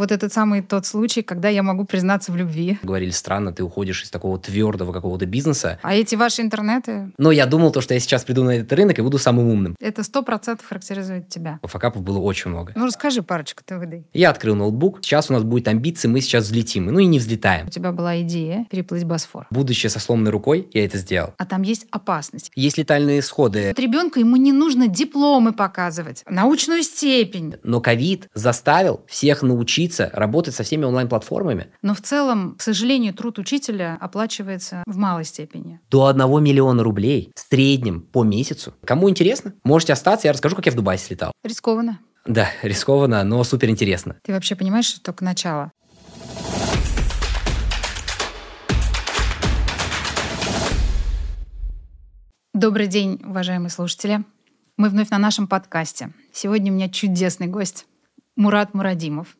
Вот этот самый тот случай, когда я могу признаться в любви. Говорили, странно, ты уходишь из такого твердого какого-то бизнеса. А эти ваши интернеты? Но я думал, то, что я сейчас приду на этот рынок и буду самым умным. Это сто процентов характеризует тебя. Факапов было очень много. Ну, расскажи парочку ты выдай. Я открыл ноутбук. Сейчас у нас будет амбиции, мы сейчас взлетим. Ну и не взлетаем. У тебя была идея переплыть Босфор. Будучи со сломанной рукой, я это сделал. А там есть опасность. Есть летальные исходы. Вот ребенку ему не нужно дипломы показывать, научную степень. Но ковид заставил всех научиться работать со всеми онлайн-платформами. Но в целом, к сожалению, труд учителя оплачивается в малой степени. До 1 миллиона рублей в среднем по месяцу. Кому интересно, можете остаться, я расскажу, как я в Дубай слетал. Рискованно. Да, рискованно, но супер интересно. Ты вообще понимаешь, что только начало? Добрый день, уважаемые слушатели. Мы вновь на нашем подкасте. Сегодня у меня чудесный гость Мурат Мурадимов.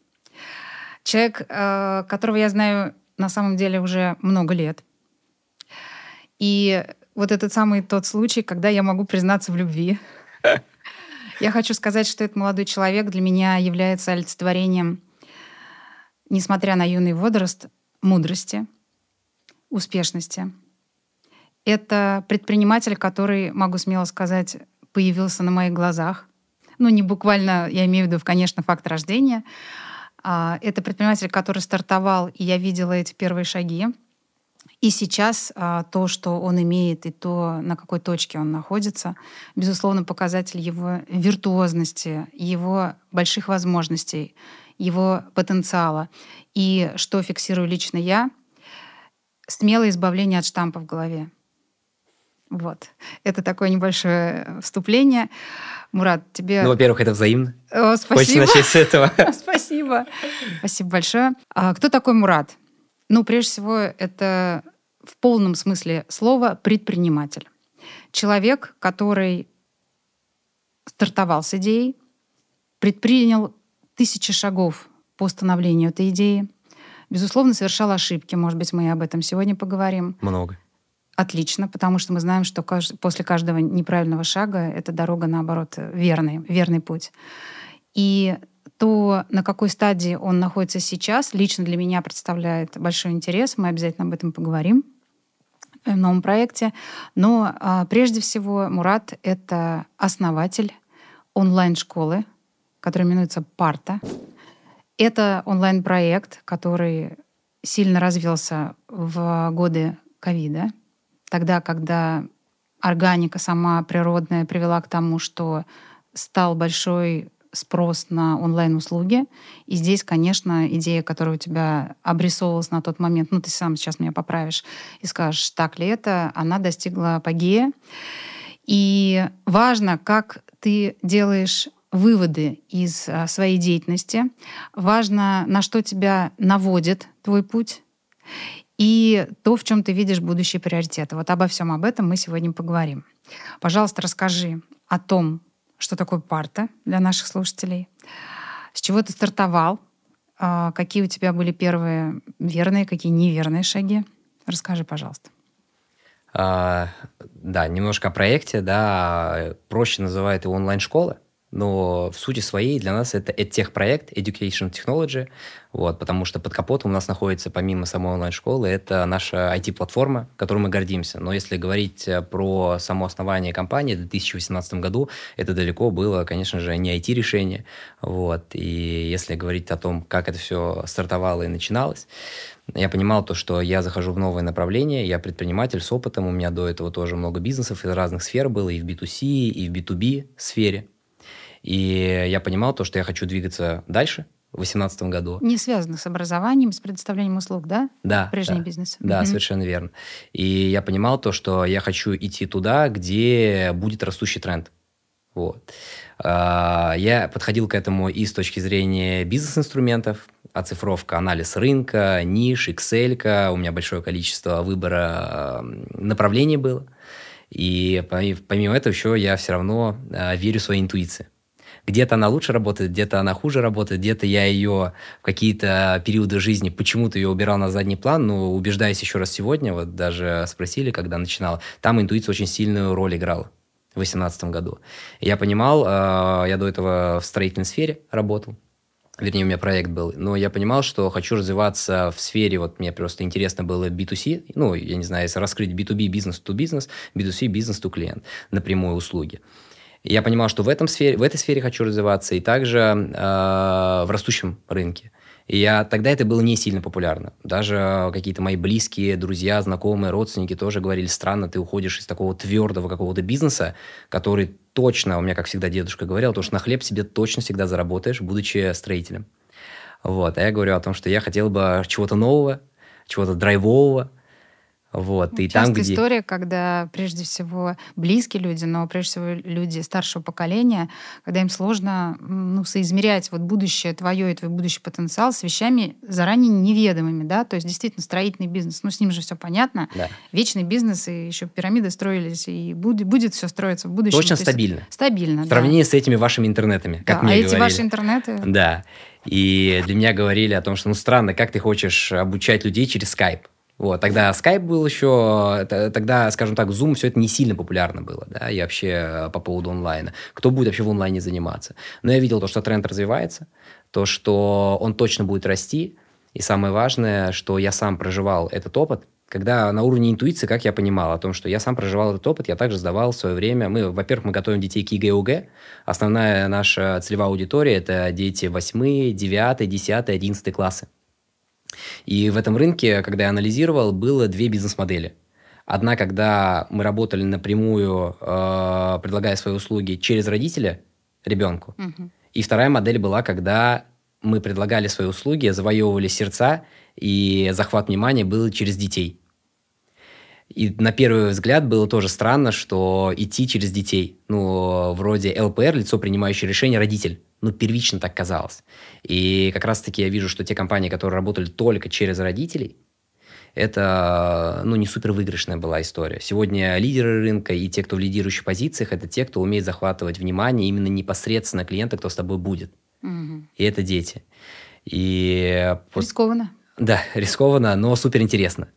Человек, э, которого я знаю на самом деле уже много лет. И вот этот самый тот случай, когда я могу признаться в любви. Я хочу сказать, что этот молодой человек для меня является олицетворением, несмотря на юный возраст, мудрости, успешности. Это предприниматель, который, могу смело сказать, появился на моих глазах. Ну, не буквально, я имею в виду, конечно, факт рождения. А, это предприниматель, который стартовал, и я видела эти первые шаги. И сейчас а, то, что он имеет, и то, на какой точке он находится, безусловно, показатель его виртуозности, его больших возможностей, его потенциала. И что фиксирую лично я, смелое избавление от штампа в голове. Вот. Это такое небольшое вступление. Мурат, тебе... Ну, во-первых, это взаимно. О, спасибо. Хочется начать с этого. Спасибо. Спасибо большое. А кто такой Мурат? Ну, прежде всего, это в полном смысле слова предприниматель. Человек, который стартовал с идеей, предпринял тысячи шагов по становлению этой идеи, безусловно, совершал ошибки. Может быть, мы и об этом сегодня поговорим. Много. Отлично, потому что мы знаем, что после каждого неправильного шага эта дорога, наоборот, верный, верный путь. И то, на какой стадии он находится сейчас, лично для меня представляет большой интерес. Мы обязательно об этом поговорим в новом проекте. Но а, прежде всего Мурат — это основатель онлайн-школы, которая именуется «Парта». Это онлайн-проект, который сильно развился в годы ковида, тогда, когда органика сама природная привела к тому, что стал большой спрос на онлайн-услуги. И здесь, конечно, идея, которая у тебя обрисовывалась на тот момент, ну, ты сам сейчас меня поправишь и скажешь, так ли это, она достигла апогея. И важно, как ты делаешь выводы из а, своей деятельности. Важно, на что тебя наводит твой путь и то, в чем ты видишь будущие приоритеты. Вот обо всем об этом мы сегодня поговорим. Пожалуйста, расскажи о том, что такое парта для наших слушателей, с чего ты стартовал, а, какие у тебя были первые верные, какие неверные шаги. Расскажи, пожалуйста. А, да, немножко о проекте, да, проще называют его онлайн-школа но в сути своей для нас это EdTech-проект, Education Technology, вот, потому что под капотом у нас находится, помимо самой онлайн-школы, это наша IT-платформа, которой мы гордимся. Но если говорить э, про само основание компании в 2018 году, это далеко было, конечно же, не IT-решение. Вот. И если говорить о том, как это все стартовало и начиналось, я понимал то, что я захожу в новое направление, я предприниматель с опытом, у меня до этого тоже много бизнесов из разных сфер было, и в B2C, и в B2B сфере. И я понимал то, что я хочу двигаться дальше, в 2018 году. Не связано с образованием, с предоставлением услуг, да? Да. Прежний да, бизнес. Да, угу. совершенно верно. И я понимал то, что я хочу идти туда, где будет растущий тренд. Вот. А, я подходил к этому и с точки зрения бизнес-инструментов, оцифровка, анализ рынка, ниш, Excel, у меня большое количество выбора направлений было. И помимо этого еще я все равно а, верю в своей интуиции. Где-то она лучше работает, где-то она хуже работает, где-то я ее в какие-то периоды жизни почему-то ее убирал на задний план, но убеждаясь еще раз сегодня, вот даже спросили, когда начинал, там интуиция очень сильную роль играла в 2018 году. я понимал, э, я до этого в строительной сфере работал, вернее, у меня проект был, но я понимал, что хочу развиваться в сфере, вот мне просто интересно было B2C, ну, я не знаю, если раскрыть B2B, бизнес-to-бизнес, B2C, бизнес-to-клиент, напрямую услуги. Я понимал, что в, этом сфере, в этой сфере хочу развиваться, и также э, в растущем рынке. И я, тогда это было не сильно популярно. Даже какие-то мои близкие, друзья, знакомые, родственники тоже говорили, странно, ты уходишь из такого твердого какого-то бизнеса, который точно, у меня, как всегда, дедушка говорил, то, что на хлеб себе точно всегда заработаешь, будучи строителем. Вот. А я говорю о том, что я хотел бы чего-то нового, чего-то драйвового, вот, и там, где... история, когда прежде всего близкие люди, но прежде всего люди старшего поколения, когда им сложно ну, соизмерять вот будущее твое и твой будущий потенциал с вещами заранее неведомыми, да, то есть действительно строительный бизнес, ну с ним же все понятно, да. вечный бизнес, и еще пирамиды строились, и будет, будет все строиться в будущем. Точно стабильно. Стабильно, В сравнении да. с этими вашими интернетами, как да. мне А говорили. эти ваши интернеты? Да. И для меня говорили о том, что, ну, странно, как ты хочешь обучать людей через скайп? Вот, тогда Skype был еще, тогда, скажем так, Zoom, все это не сильно популярно было, да, и вообще э, по поводу онлайна. Кто будет вообще в онлайне заниматься? Но я видел то, что тренд развивается, то, что он точно будет расти, и самое важное, что я сам проживал этот опыт, когда на уровне интуиции, как я понимал о том, что я сам проживал этот опыт, я также сдавал в свое время. Мы, во-первых, мы готовим детей к ЕГЭ ОГЭ. Основная наша целевая аудитория – это дети 8, 9, 10, 11 классы. И в этом рынке, когда я анализировал, было две бизнес-модели. Одна, когда мы работали напрямую, э, предлагая свои услуги через родителя ребенку. Угу. И вторая модель была, когда мы предлагали свои услуги, завоевывали сердца, и захват внимания был через детей. И на первый взгляд было тоже странно, что идти через детей. Ну, вроде ЛПР, лицо, принимающее решение, родитель ну, первично так казалось. И как раз-таки я вижу, что те компании, которые работали только через родителей, это, ну, не супер выигрышная была история. Сегодня лидеры рынка и те, кто в лидирующих позициях, это те, кто умеет захватывать внимание именно непосредственно клиента, кто с тобой будет. Угу. И это дети. И... Рискованно. Да, рискованно, но супер интересно.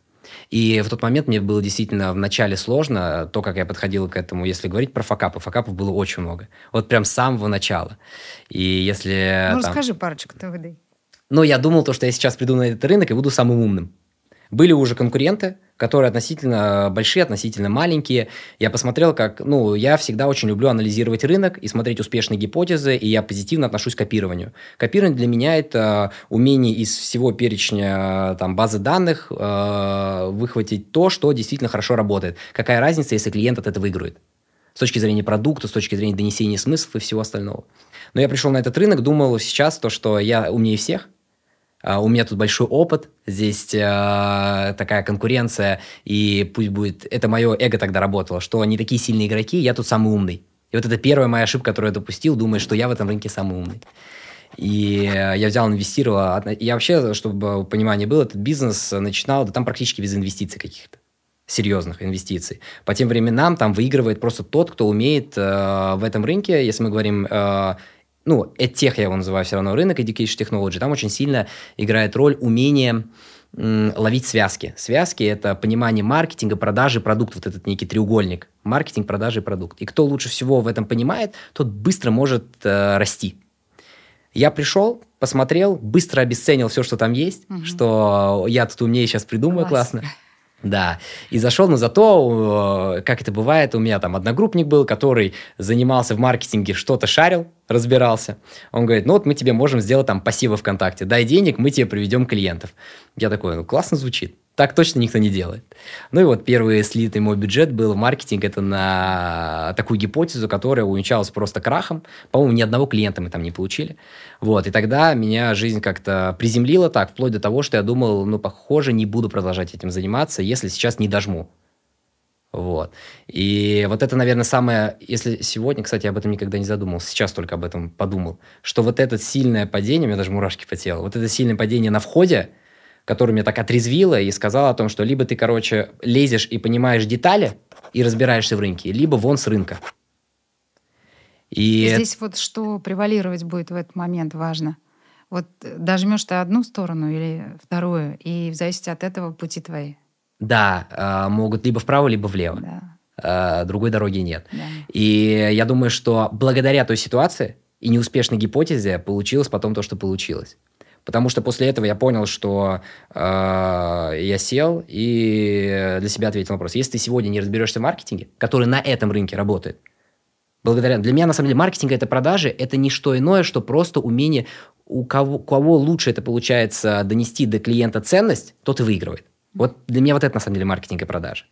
И в тот момент мне было действительно в начале сложно, то, как я подходил к этому, если говорить про факапы. Факапов было очень много. Вот прям с самого начала. И если... Ну, там... расскажи парочку-то выдай. Ну, я думал, то, что я сейчас приду на этот рынок и буду самым умным. Были уже конкуренты, которые относительно большие, относительно маленькие. Я посмотрел, как, ну, я всегда очень люблю анализировать рынок и смотреть успешные гипотезы, и я позитивно отношусь к копированию. Копирование для меня это умение из всего перечня там, базы данных э, выхватить то, что действительно хорошо работает. Какая разница, если клиент от этого выиграет? С точки зрения продукта, с точки зрения донесения смыслов и всего остального. Но я пришел на этот рынок, думал сейчас то, что я умнее всех, у меня тут большой опыт, здесь uh, такая конкуренция, и пусть будет... Это мое эго тогда работало, что они такие сильные игроки, я тут самый умный. И вот это первая моя ошибка, которую я допустил, думая, что я в этом рынке самый умный. И я взял, инвестировал. Я вообще, чтобы понимание было, этот бизнес начинал, да там практически без инвестиций каких-то серьезных инвестиций. По тем временам там выигрывает просто тот, кто умеет э, в этом рынке, если мы говорим э, ну, EdTech я его называю все равно, рынок Education Technology, там очень сильно играет роль умение ловить связки. Связки – это понимание маркетинга, продажи, продукт, вот этот некий треугольник. Маркетинг, продажи, продукт. И кто лучше всего в этом понимает, тот быстро может э, расти. Я пришел, посмотрел, быстро обесценил все, что там есть, угу. что я тут умнее сейчас придумаю Класс. классно. Да, и зашел, но зато, э, как это бывает, у меня там одногруппник был, который занимался в маркетинге, что-то шарил, разбирался. Он говорит, ну вот мы тебе можем сделать там пассивы ВКонтакте, дай денег, мы тебе приведем клиентов. Я такой, ну классно звучит. Так точно никто не делает. Ну и вот первый слитый мой бюджет был в маркетинг. Это на такую гипотезу, которая увенчалась просто крахом. По-моему, ни одного клиента мы там не получили. Вот. И тогда меня жизнь как-то приземлила так, вплоть до того, что я думал, ну, похоже, не буду продолжать этим заниматься, если сейчас не дожму. Вот. И вот это, наверное, самое... Если сегодня, кстати, об этом никогда не задумывался, сейчас только об этом подумал, что вот это сильное падение, у меня даже мурашки по телу, вот это сильное падение на входе – который меня так отрезвило и сказала о том, что либо ты, короче, лезешь и понимаешь детали и разбираешься в рынке, либо вон с рынка. И здесь вот что превалировать будет в этот момент важно. Вот дожмешь ты одну сторону или вторую, и в зависимости от этого пути твои. Да, а, могут либо вправо, либо влево. Да. А, другой дороги нет. Да. И я думаю, что благодаря той ситуации и неуспешной гипотезе получилось потом то, что получилось. Потому что после этого я понял, что э, я сел и для себя ответил на вопрос. Если ты сегодня не разберешься в маркетинге, который на этом рынке работает, благодаря... Для меня, на самом деле, маркетинг – это продажи, это не что иное, что просто умение, у кого, кого лучше это получается донести до клиента ценность, тот и выигрывает. Вот для меня вот это, на самом деле, маркетинг и продажи.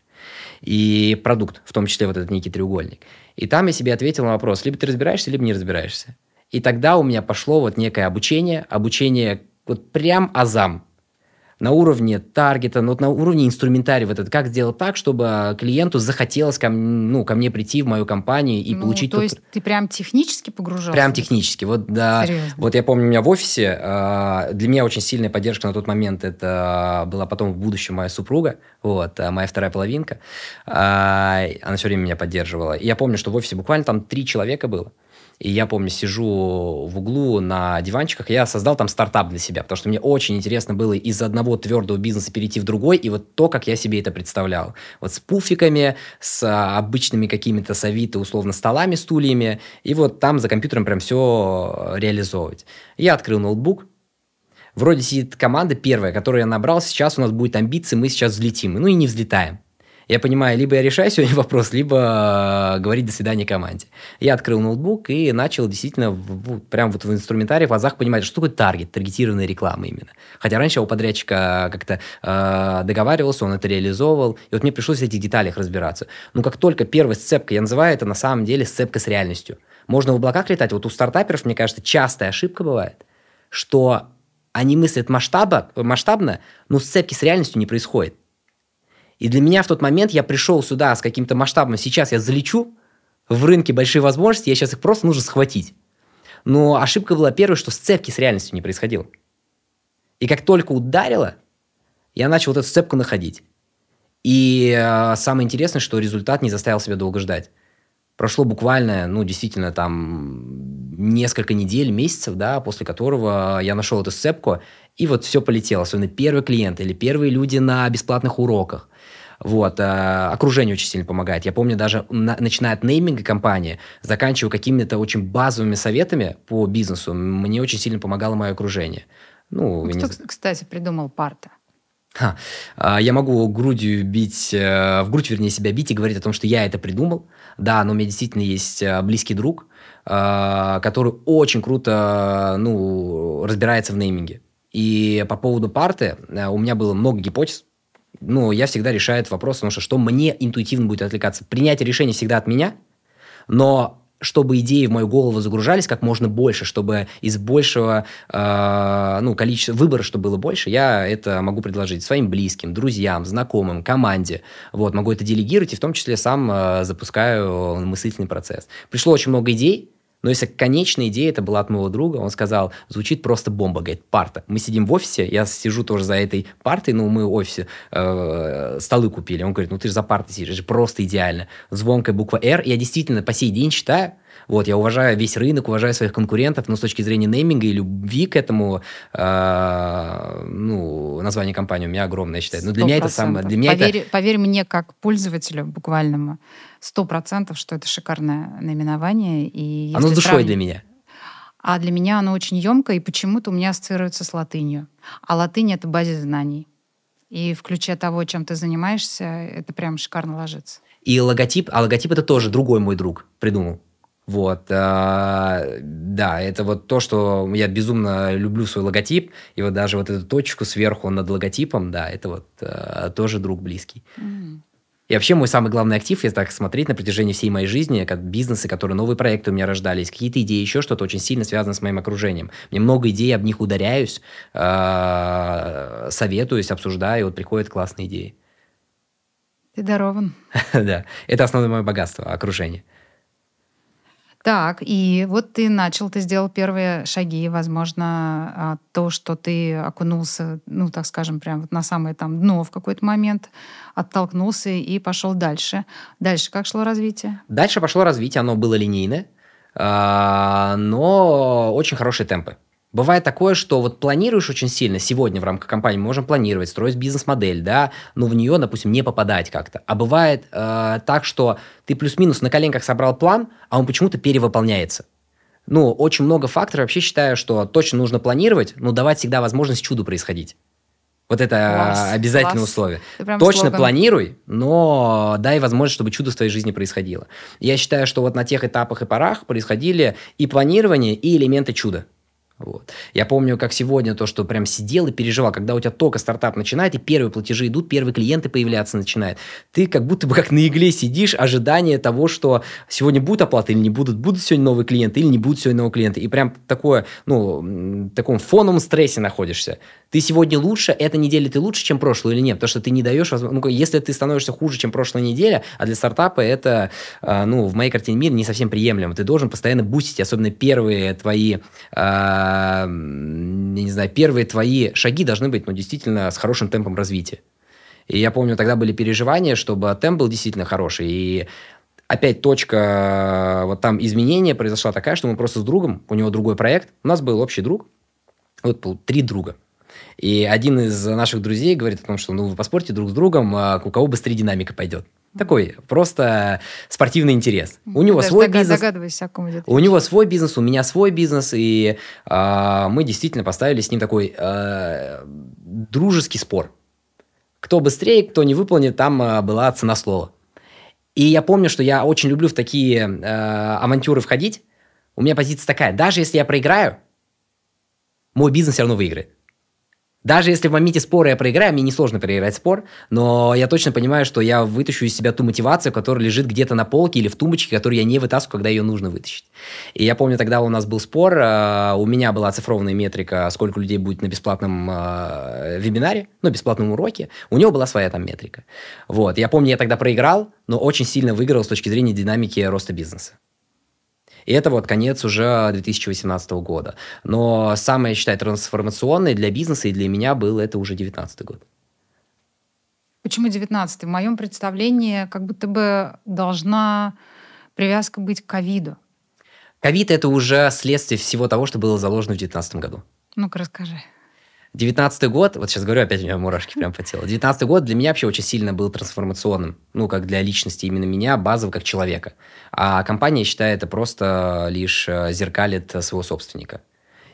И продукт, в том числе вот этот некий треугольник. И там я себе ответил на вопрос, либо ты разбираешься, либо не разбираешься. И тогда у меня пошло вот некое обучение, обучение вот прям азам, на уровне таргета, ну, на уровне инструментария вот это, как сделать так, чтобы клиенту захотелось ко, ну, ко мне прийти в мою компанию и ну, получить... То тот... есть ты прям технически погружался? Прям технически. Вот, да, Серьезно? вот я помню, у меня в офисе, э, для меня очень сильная поддержка на тот момент, это была потом в будущем моя супруга, вот, а моя вторая половинка, э, она все время меня поддерживала. И я помню, что в офисе буквально там три человека было, и я помню, сижу в углу на диванчиках, я создал там стартап для себя, потому что мне очень интересно было из одного твердого бизнеса перейти в другой, и вот то, как я себе это представлял. Вот с пуфиками, с а, обычными какими-то с условно, столами, стульями, и вот там за компьютером прям все реализовывать. Я открыл ноутбук, Вроде сидит команда первая, которую я набрал, сейчас у нас будет амбиции, мы сейчас взлетим. Ну и не взлетаем. Я понимаю, либо я решаю сегодня вопрос, либо э, говорить до свидания команде. Я открыл ноутбук и начал действительно в, прям вот в инструментарии в глазах понимать, что такое таргет, таргетированная реклама именно. Хотя раньше я у подрядчика как-то э, договаривался, он это реализовывал, и вот мне пришлось в этих деталях разбираться. Но как только первая сцепка, я называю это на самом деле сцепка с реальностью. Можно в облаках летать. Вот у стартаперов, мне кажется, частая ошибка бывает, что они мыслят масштаба, масштабно, но сцепки с реальностью не происходит. И для меня в тот момент я пришел сюда с каким-то масштабом, сейчас я залечу, в рынке большие возможности, я сейчас их просто нужно схватить. Но ошибка была первой, что сцепки с реальностью не происходило. И как только ударило, я начал вот эту сцепку находить. И э, самое интересное, что результат не заставил себя долго ждать. Прошло буквально, ну, действительно, там несколько недель, месяцев, да, после которого я нашел эту сцепку, и вот все полетело. Особенно первый клиент или первые люди на бесплатных уроках. Вот, э, окружение очень сильно помогает. Я помню, даже на, начиная от нейминга компании, заканчивая какими-то очень базовыми советами по бизнесу, мне очень сильно помогало мое окружение. Ну, Кто, не... кстати, придумал парта? Ха. А, я могу грудью бить, э, в грудь, вернее, себя бить и говорить о том, что я это придумал. Да, но у меня действительно есть э, близкий друг, который очень круто ну, разбирается в нейминге. И по поводу парты у меня было много гипотез, ну, я всегда решаю этот вопрос, потому что что мне интуитивно будет отвлекаться. Принятие решения всегда от меня, но чтобы идеи в мою голову загружались как можно больше, чтобы из большего э, ну, количества выбора, чтобы было больше, я это могу предложить своим близким, друзьям, знакомым, команде. Вот, могу это делегировать и в том числе сам э, запускаю мыслительный процесс. Пришло очень много идей, но если конечная идея это была от моего друга, он сказал, звучит просто бомба, говорит, парта. Мы сидим в офисе, я сижу тоже за этой партой, ну, мы в офисе э, столы купили. Он говорит, ну, ты же за партой сидишь, просто идеально. Звонкая буква «Р». Я действительно по сей день считаю, вот, я уважаю весь рынок, уважаю своих конкурентов, но с точки зрения нейминга и любви к этому, э, ну, название компании у меня огромное, я считаю. Но для 100%. меня это самое... Для меня поверь, это... поверь мне, как пользователю буквальному, сто процентов, что это шикарное наименование. И оно с душой сравнивать... для меня. А для меня оно очень емкое, и почему-то у меня ассоциируется с латынью. А латынь — это базис знаний. И включая того, чем ты занимаешься, это прям шикарно ложится. И логотип, а логотип это тоже другой мой друг придумал. Вот, э, да, это вот то, что я безумно люблю свой логотип, и вот даже вот эту точку сверху над логотипом, да, это вот э, тоже друг близкий. Mm. И вообще мой самый главный актив, если так смотреть на протяжении всей моей жизни, как бизнесы, которые новые проекты у меня рождались, какие-то идеи, еще что-то очень сильно связано с моим окружением. Мне много идей, об них ударяюсь, э, советуюсь, обсуждаю, и вот приходят классные идеи. Ты дарован. да, это основное мое богатство, окружение. Так, и вот ты начал, ты сделал первые шаги, возможно, а, то, что ты окунулся, ну, так скажем, прям вот на самое там дно в какой-то момент, оттолкнулся и пошел дальше. Дальше как шло развитие? Дальше пошло развитие, оно было линейное, а, но очень хорошие темпы. Бывает такое, что вот планируешь очень сильно, сегодня в рамках компании мы можем планировать, строить бизнес-модель, да, но в нее, допустим, не попадать как-то. А бывает э, так, что ты плюс-минус на коленках собрал план, а он почему-то перевыполняется. ну, очень много факторов. Вообще считаю, что точно нужно планировать, но давать всегда возможность чуду происходить. Вот это класс, обязательное класс. условие. Точно слоган. планируй, но дай возможность, чтобы чудо в твоей жизни происходило. Я считаю, что вот на тех этапах и порах происходили и планирование, и элементы чуда. Вот. Я помню, как сегодня то, что прям сидел и переживал, когда у тебя только стартап начинает, и первые платежи идут, первые клиенты появляться начинают. Ты как будто бы как на игле сидишь, ожидание того, что сегодня будут оплаты или не будут, будут сегодня новые клиенты или не будут сегодня новые клиенты. И прям такое, ну, в таком фоновом стрессе находишься ты сегодня лучше, эта неделя ты лучше, чем прошлую или нет? Потому что ты не даешь. Ну, если ты становишься хуже, чем прошлая неделя, а для стартапа это, а, ну, в моей картине мира не совсем приемлемо. Ты должен постоянно бустить, особенно первые твои, я не знаю, первые твои шаги должны быть, ну, действительно, с хорошим темпом развития. И я помню, тогда были переживания, чтобы темп был действительно хороший. И опять точка, вот там изменения произошла такая, что мы просто с другом, у него другой проект, у нас был общий друг, вот три друга. И один из наших друзей говорит о том, что ну, вы поспорьте друг с другом, а у кого быстрее динамика пойдет. Такой просто спортивный интерес. У него Даже свой бизнес. О ком идет у него свой бизнес, у меня свой бизнес, и э, мы действительно поставили с ним такой э, дружеский спор. Кто быстрее, кто не выполнит, там э, была цена слова. И я помню, что я очень люблю в такие э, авантюры входить. У меня позиция такая: даже если я проиграю, мой бизнес все равно выиграет. Даже если в моменте спора я проиграю, мне несложно проиграть спор, но я точно понимаю, что я вытащу из себя ту мотивацию, которая лежит где-то на полке или в тумбочке, которую я не вытаскиваю, когда ее нужно вытащить. И я помню, тогда у нас был спор, э, у меня была оцифрованная метрика, сколько людей будет на бесплатном э, вебинаре, ну, бесплатном уроке, у него была своя там метрика. Вот, я помню, я тогда проиграл, но очень сильно выиграл с точки зрения динамики роста бизнеса. И это вот конец уже 2018 года. Но самое, я считаю, трансформационное для бизнеса и для меня был это уже 2019 год. Почему 19 В моем представлении как будто бы должна привязка быть к ковиду. Ковид – это уже следствие всего того, что было заложено в 2019 году. Ну-ка, расскажи. Девятнадцатый год, вот сейчас говорю, опять у меня мурашки прям по телу. Девятнадцатый год для меня вообще очень сильно был трансформационным. Ну, как для личности именно меня, базово как человека. А компания, считает это просто лишь э, зеркалит своего собственника.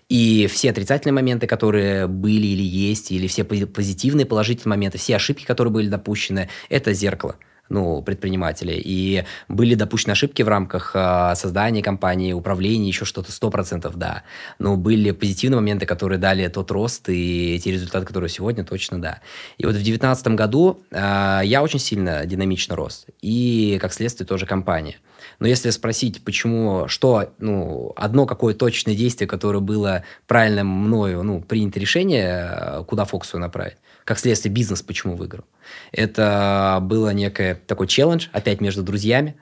И все отрицательные моменты, которые были или есть, или все позитивные, положительные моменты, все ошибки, которые были допущены, это зеркало – ну, предпринимателей. И были допущены ошибки в рамках э, создания компании, управления, еще что-то, сто процентов, да. Но были позитивные моменты, которые дали тот рост и те результаты, которые сегодня, точно да. И вот в 2019 году э, я очень сильно динамично рос. И, как следствие, тоже компания. Но если спросить, почему, что, ну, одно какое точное действие, которое было правильно мною, ну, принято решение, куда фокус направить, как следствие бизнес почему выиграл. Это было некое такой челлендж, опять между друзьями.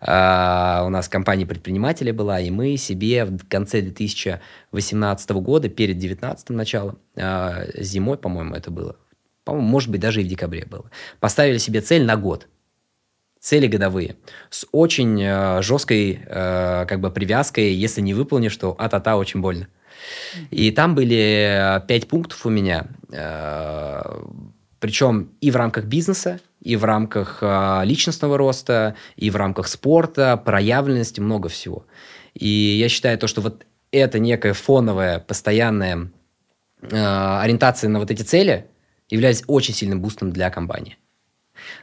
Uh, у нас компания предпринимателей была, и мы себе в конце 2018 года, перед 2019 началом, uh, зимой, по-моему, это было, по-моему, может быть, даже и в декабре было, поставили себе цель на год. Цели годовые. С очень uh, жесткой как бы привязкой, если не выполнишь, то а-та-та очень больно. И там были пять пунктов у меня причем и в рамках бизнеса, и в рамках э, личностного роста, и в рамках спорта, проявленности, много всего. И я считаю то, что вот это некая фоновая, постоянная э, ориентация на вот эти цели является очень сильным бустом для компании.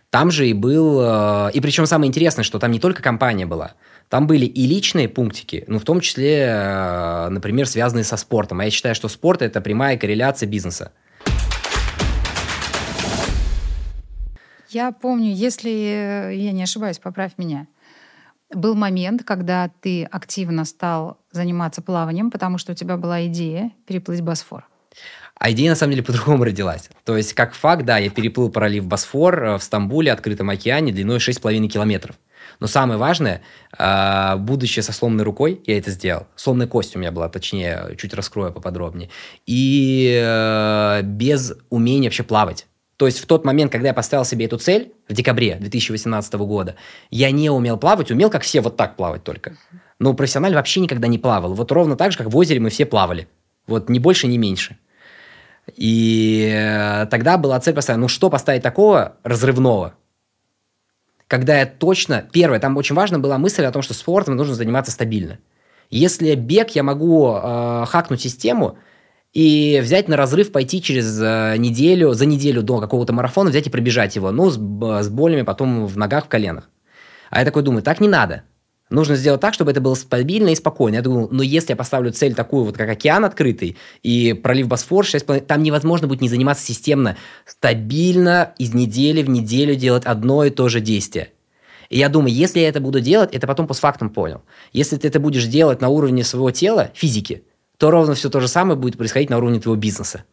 Там же и был... Э, и причем самое интересное, что там не только компания была. Там были и личные пунктики, ну, в том числе, э, например, связанные со спортом. А я считаю, что спорт – это прямая корреляция бизнеса. Я помню, если я не ошибаюсь, поправь меня, был момент, когда ты активно стал заниматься плаванием, потому что у тебя была идея переплыть Босфор. А идея, на самом деле, по-другому родилась. То есть, как факт, да, я переплыл пролив Босфор э, в Стамбуле, открытом океане, длиной 6,5 километров. Но самое важное, э, будучи со сломанной рукой, я это сделал. Сломанная кость у меня была, точнее, чуть раскрою поподробнее. И э, без умения вообще плавать. То есть в тот момент, когда я поставил себе эту цель, в декабре 2018 года, я не умел плавать, умел, как все, вот так плавать только. Но профессионально вообще никогда не плавал. Вот ровно так же, как в озере мы все плавали. Вот ни больше, ни меньше. И э, тогда была цель поставить, ну что поставить такого разрывного, когда я точно... Первое, там очень важно была мысль о том, что спортом нужно заниматься стабильно. Если бег, я могу э, хакнуть систему и взять на разрыв, пойти через э, неделю, за неделю до какого-то марафона, взять и пробежать его, ну, с, с болями потом в ногах, в коленах. А я такой думаю, так не надо. Нужно сделать так, чтобы это было стабильно и спокойно. Я думаю, но если я поставлю цель такую, вот как океан открытый, и пролив Босфор, 6,5, там невозможно будет не заниматься системно, стабильно из недели в неделю делать одно и то же действие. И я думаю, если я это буду делать, это потом постфактум понял. Если ты это будешь делать на уровне своего тела, физики, то ровно все то же самое будет происходить на уровне твоего бизнеса.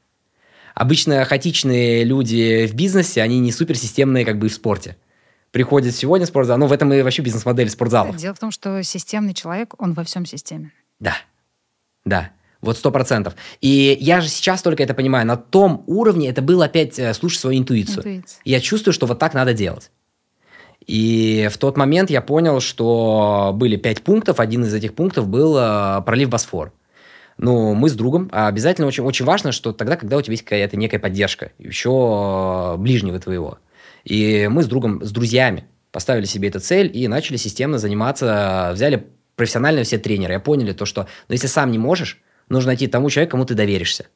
Обычно хаотичные люди в бизнесе, они не суперсистемные как бы в спорте приходит сегодня в спортзал. Ну, в этом и вообще бизнес-модель спортзалов. Дело в том, что системный человек, он во всем системе. Да, да. Вот сто процентов. И я же сейчас только это понимаю. На том уровне это было опять э, слушать свою интуицию. Интуиция. Я чувствую, что вот так надо делать. И в тот момент я понял, что были пять пунктов. Один из этих пунктов был э, пролив Босфор. Ну, мы с другом. А обязательно очень, очень важно, что тогда, когда у тебя есть какая-то некая поддержка, еще ближнего твоего. И мы с другом, с друзьями поставили себе эту цель и начали системно заниматься, взяли профессиональные все тренеры. Я поняли то, что ну, если сам не можешь, нужно найти тому человеку, кому ты доверишься.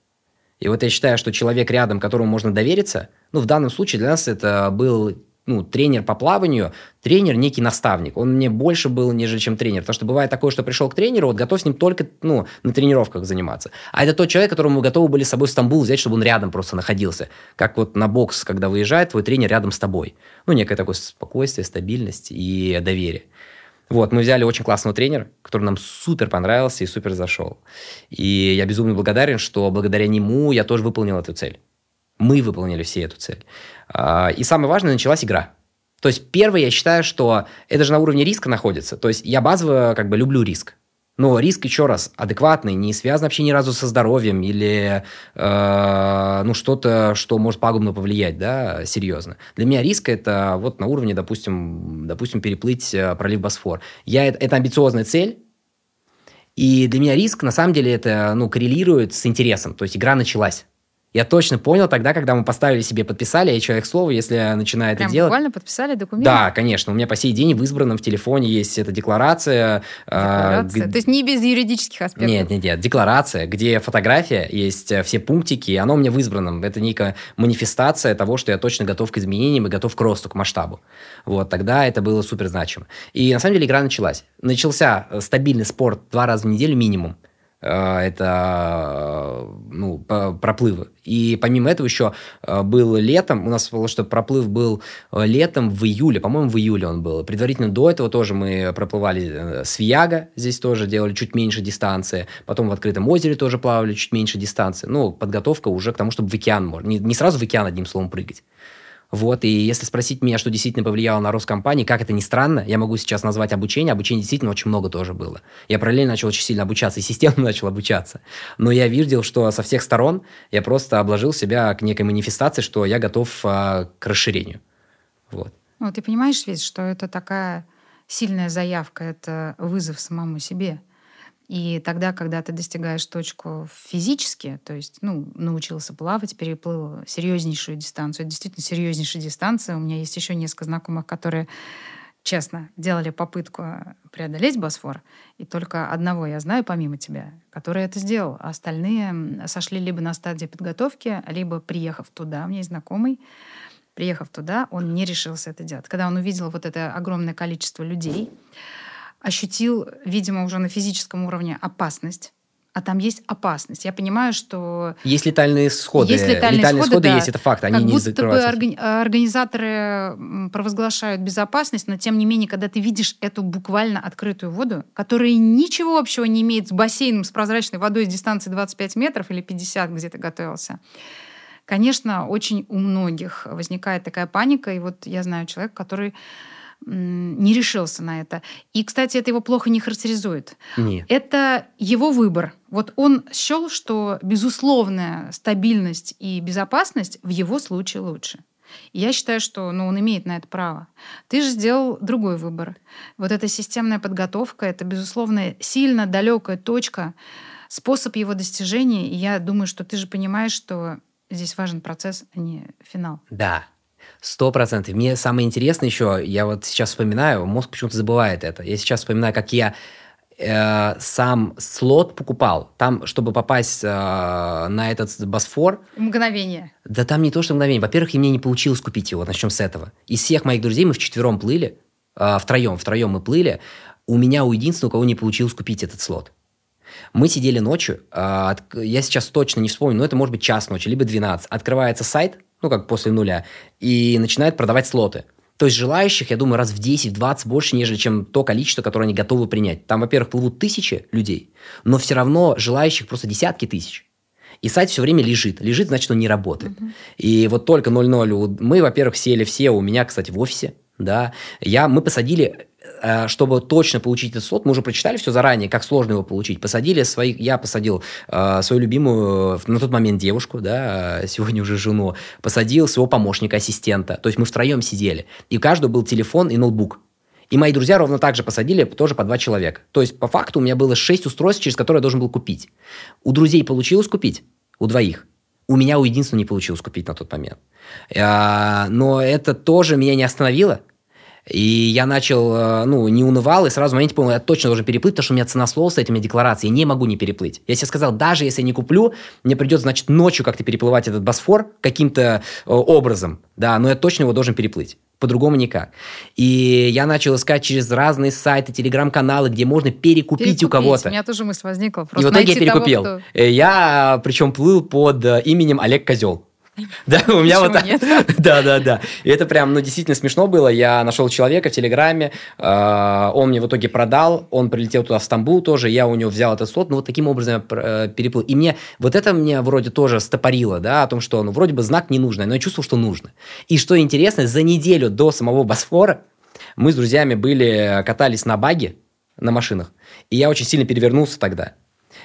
И вот я считаю, что человек рядом, которому можно довериться, ну, в данном случае для нас это был ну, тренер по плаванию, тренер некий наставник. Он мне больше был, нежели чем тренер. Потому что бывает такое, что пришел к тренеру, вот готов с ним только ну, на тренировках заниматься. А это тот человек, которому мы готовы были с собой в Стамбул взять, чтобы он рядом просто находился. Как вот на бокс, когда выезжает твой тренер рядом с тобой. Ну, некое такое спокойствие, стабильность и доверие. Вот, мы взяли очень классного тренера, который нам супер понравился и супер зашел. И я безумно благодарен, что благодаря нему я тоже выполнил эту цель. Мы выполнили все эту цель. А, и самое важное, началась игра. То есть первое, я считаю, что это же на уровне риска находится. То есть я базово как бы люблю риск. Но риск, еще раз, адекватный, не связан вообще ни разу со здоровьем или э, ну, что-то, что может пагубно повлиять, да, серьезно. Для меня риск это вот на уровне, допустим, допустим переплыть э, пролив Босфор. Я, это, это амбициозная цель, и для меня риск, на самом деле, это ну, коррелирует с интересом. То есть игра началась. Я точно понял тогда, когда мы поставили себе, подписали, я человек слова, если начинаю Прям это делать. буквально подписали документ? Да, конечно. У меня по сей день в избранном в телефоне есть эта декларация. А, декларация? Э, То есть не без юридических аспектов? Нет, нет, нет. Декларация, где фотография, есть э, все пунктики, и оно у меня в избранном. Это некая манифестация того, что я точно готов к изменениям и готов к росту, к масштабу. Вот, тогда это было супер значимо. И на самом деле игра началась. Начался э, стабильный спорт два раза в неделю минимум. Э, это ну, проплывы. И помимо этого еще э, был летом, у нас было, что проплыв был э, летом в июле, по-моему, в июле он был. Предварительно до этого тоже мы проплывали с Вияга, здесь тоже делали чуть меньше дистанции, потом в открытом озере тоже плавали чуть меньше дистанции. Ну, подготовка уже к тому, чтобы в океан можно. Не, не сразу в океан, одним словом, прыгать. Вот, и если спросить меня, что действительно повлияло на рост компании, как это ни странно, я могу сейчас назвать обучение. Обучение действительно очень много тоже было. Я параллельно начал очень сильно обучаться, и системно начал обучаться. Но я видел, что со всех сторон я просто обложил себя к некой манифестации, что я готов а, к расширению. Вот. Ну, ты понимаешь ведь, что это такая сильная заявка, это вызов самому себе. И тогда, когда ты достигаешь точку физически, то есть, ну, научился плавать, переплыл серьезнейшую дистанцию, это действительно серьезнейшая дистанция. У меня есть еще несколько знакомых, которые, честно, делали попытку преодолеть Босфор, и только одного я знаю, помимо тебя, который это сделал. А остальные сошли либо на стадии подготовки, либо приехав туда, у меня есть знакомый, приехав туда, он не решился это делать. Когда он увидел вот это огромное количество людей, ощутил, видимо, уже на физическом уровне опасность, а там есть опасность. Я понимаю, что... Есть летальные исходы. Есть летальные, летальные исходы, исходы да. есть, это факт, они как не будто бы органи- организаторы провозглашают безопасность, но тем не менее, когда ты видишь эту буквально открытую воду, которая ничего общего не имеет с бассейном с прозрачной водой с дистанции 25 метров или 50, где ты готовился, конечно, очень у многих возникает такая паника. И вот я знаю человека, который не решился на это. И, кстати, это его плохо не характеризует. Нет. Это его выбор. Вот он счел, что безусловная стабильность и безопасность в его случае лучше. И я считаю, что ну, он имеет на это право. Ты же сделал другой выбор. Вот эта системная подготовка, это, безусловно, сильно далекая точка, способ его достижения. И я думаю, что ты же понимаешь, что здесь важен процесс, а не финал. Да, Сто процентов. Мне самое интересное еще, я вот сейчас вспоминаю, мозг почему-то забывает это. Я сейчас вспоминаю, как я э, сам слот покупал. Там, чтобы попасть э, на этот Босфор... Мгновение. Да там не то, что мгновение. Во-первых, и мне не получилось купить его. Начнем с этого. Из всех моих друзей мы вчетвером плыли, э, втроем, втроем мы плыли. У меня у единственного, у кого не получилось купить этот слот. Мы сидели ночью, э, я сейчас точно не вспомню, но это может быть час ночи, либо 12. Открывается сайт, ну как после нуля, и начинает продавать слоты. То есть желающих, я думаю, раз в 10-20 больше, нежели чем то количество, которое они готовы принять. Там, во-первых, плывут тысячи людей, но все равно желающих просто десятки тысяч. И сайт все время лежит. Лежит, значит, он не работает. Uh-huh. И вот только 0.0 мы, во-первых, сели все у меня, кстати, в офисе. Да, я, мы посадили чтобы точно получить этот слот, мы уже прочитали все заранее, как сложно его получить. Посадили своих, я посадил э, свою любимую на тот момент девушку, да, сегодня уже жену, посадил своего помощника, ассистента. То есть мы втроем сидели. И у каждого был телефон и ноутбук. И мои друзья ровно так же посадили, тоже по два человека. То есть, по факту, у меня было шесть устройств, через которые я должен был купить. У друзей получилось купить, у двоих. У меня у единственного не получилось купить на тот момент. Но это тоже меня не остановило. И я начал, э, ну, не унывал, и сразу в моменте понял, я точно должен переплыть, потому что у меня цена слова с этими декларацией, я не могу не переплыть. Я себе сказал, даже если я не куплю, мне придется, значит, ночью как-то переплывать этот Босфор каким-то э, образом, да, но я точно его должен переплыть. По-другому никак. И я начал искать через разные сайты, телеграм-каналы, где можно перекупить, перекупить. у кого-то. У меня тоже мысль возникла. Просто и в итоге я перекупил. Того, кто... Э, я, причем, плыл под именем Олег Козел. Да, у меня вот так. Да, да, да. И это прям, ну, действительно смешно было. Я нашел человека в Телеграме, э, он мне в итоге продал, он прилетел туда в Стамбул тоже, я у него взял этот слот, ну, вот таким образом я э, переплыл. И мне вот это мне вроде тоже стопорило, да, о том, что, ну, вроде бы знак не нужный, но я чувствовал, что нужно. И что интересно, за неделю до самого Босфора мы с друзьями были, катались на баге, на машинах, и я очень сильно перевернулся тогда.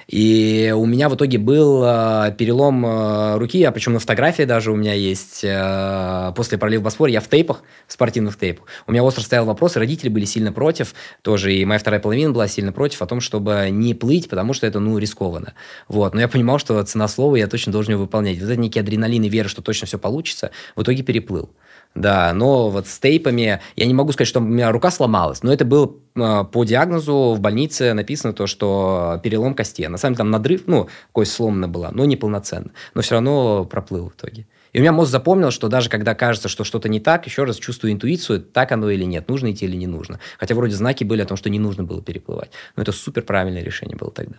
И у меня в итоге был э, перелом э, руки, а причем на фотографии даже у меня есть э, после пролива Босфора, я в тейпах, в спортивных тейпах. У меня остро стоял вопрос, родители были сильно против, тоже и моя вторая половина была сильно против о том, чтобы не плыть, потому что это, ну, рискованно. Вот. Но я понимал, что цена слова, я точно должен его выполнять. Вот это некий адреналин и вера, что точно все получится, в итоге переплыл. Да, но вот с тейпами, я не могу сказать, что у меня рука сломалась, но это было э, по диагнозу в больнице написано то, что перелом кости. На самом деле там надрыв, ну, кость сломана была, но не полноценно. Но все равно проплыл в итоге. И у меня мозг запомнил, что даже когда кажется, что что-то не так, еще раз чувствую интуицию, так оно или нет, нужно идти или не нужно. Хотя вроде знаки были о том, что не нужно было переплывать. Но это супер правильное решение было тогда.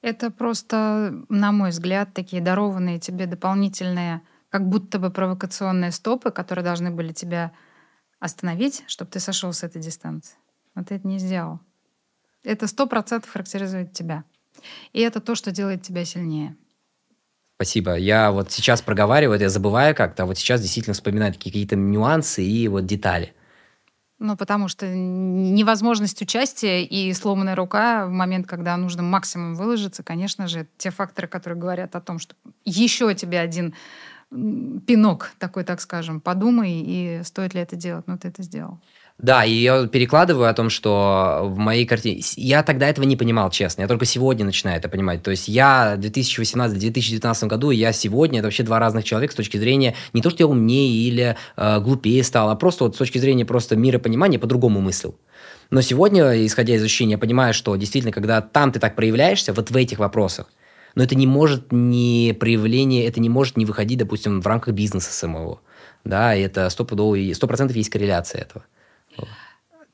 Это просто, на мой взгляд, такие дарованные тебе дополнительные как будто бы провокационные стопы, которые должны были тебя остановить, чтобы ты сошел с этой дистанции. Но ты это не сделал. Это сто процентов характеризует тебя. И это то, что делает тебя сильнее. Спасибо. Я вот сейчас проговариваю, я забываю как-то, а вот сейчас действительно вспоминаю какие-то нюансы и вот детали. Ну, потому что невозможность участия и сломанная рука в момент, когда нужно максимум выложиться, конечно же, те факторы, которые говорят о том, что еще тебе один пинок такой, так скажем. Подумай, и стоит ли это делать. Но ты это сделал. Да, и я перекладываю о том, что в моей картине... Я тогда этого не понимал, честно. Я только сегодня начинаю это понимать. То есть я в 2018-2019 году, я сегодня, это вообще два разных человека с точки зрения не то, что я умнее или э, глупее стал, а просто вот с точки зрения просто миропонимания по-другому мыслил. Но сегодня, исходя из ощущения, я понимаю, что действительно, когда там ты так проявляешься, вот в этих вопросах, но это не может не проявление, это не может не выходить, допустим, в рамках бизнеса самого. Да, и это стопудово, сто процентов есть корреляция этого.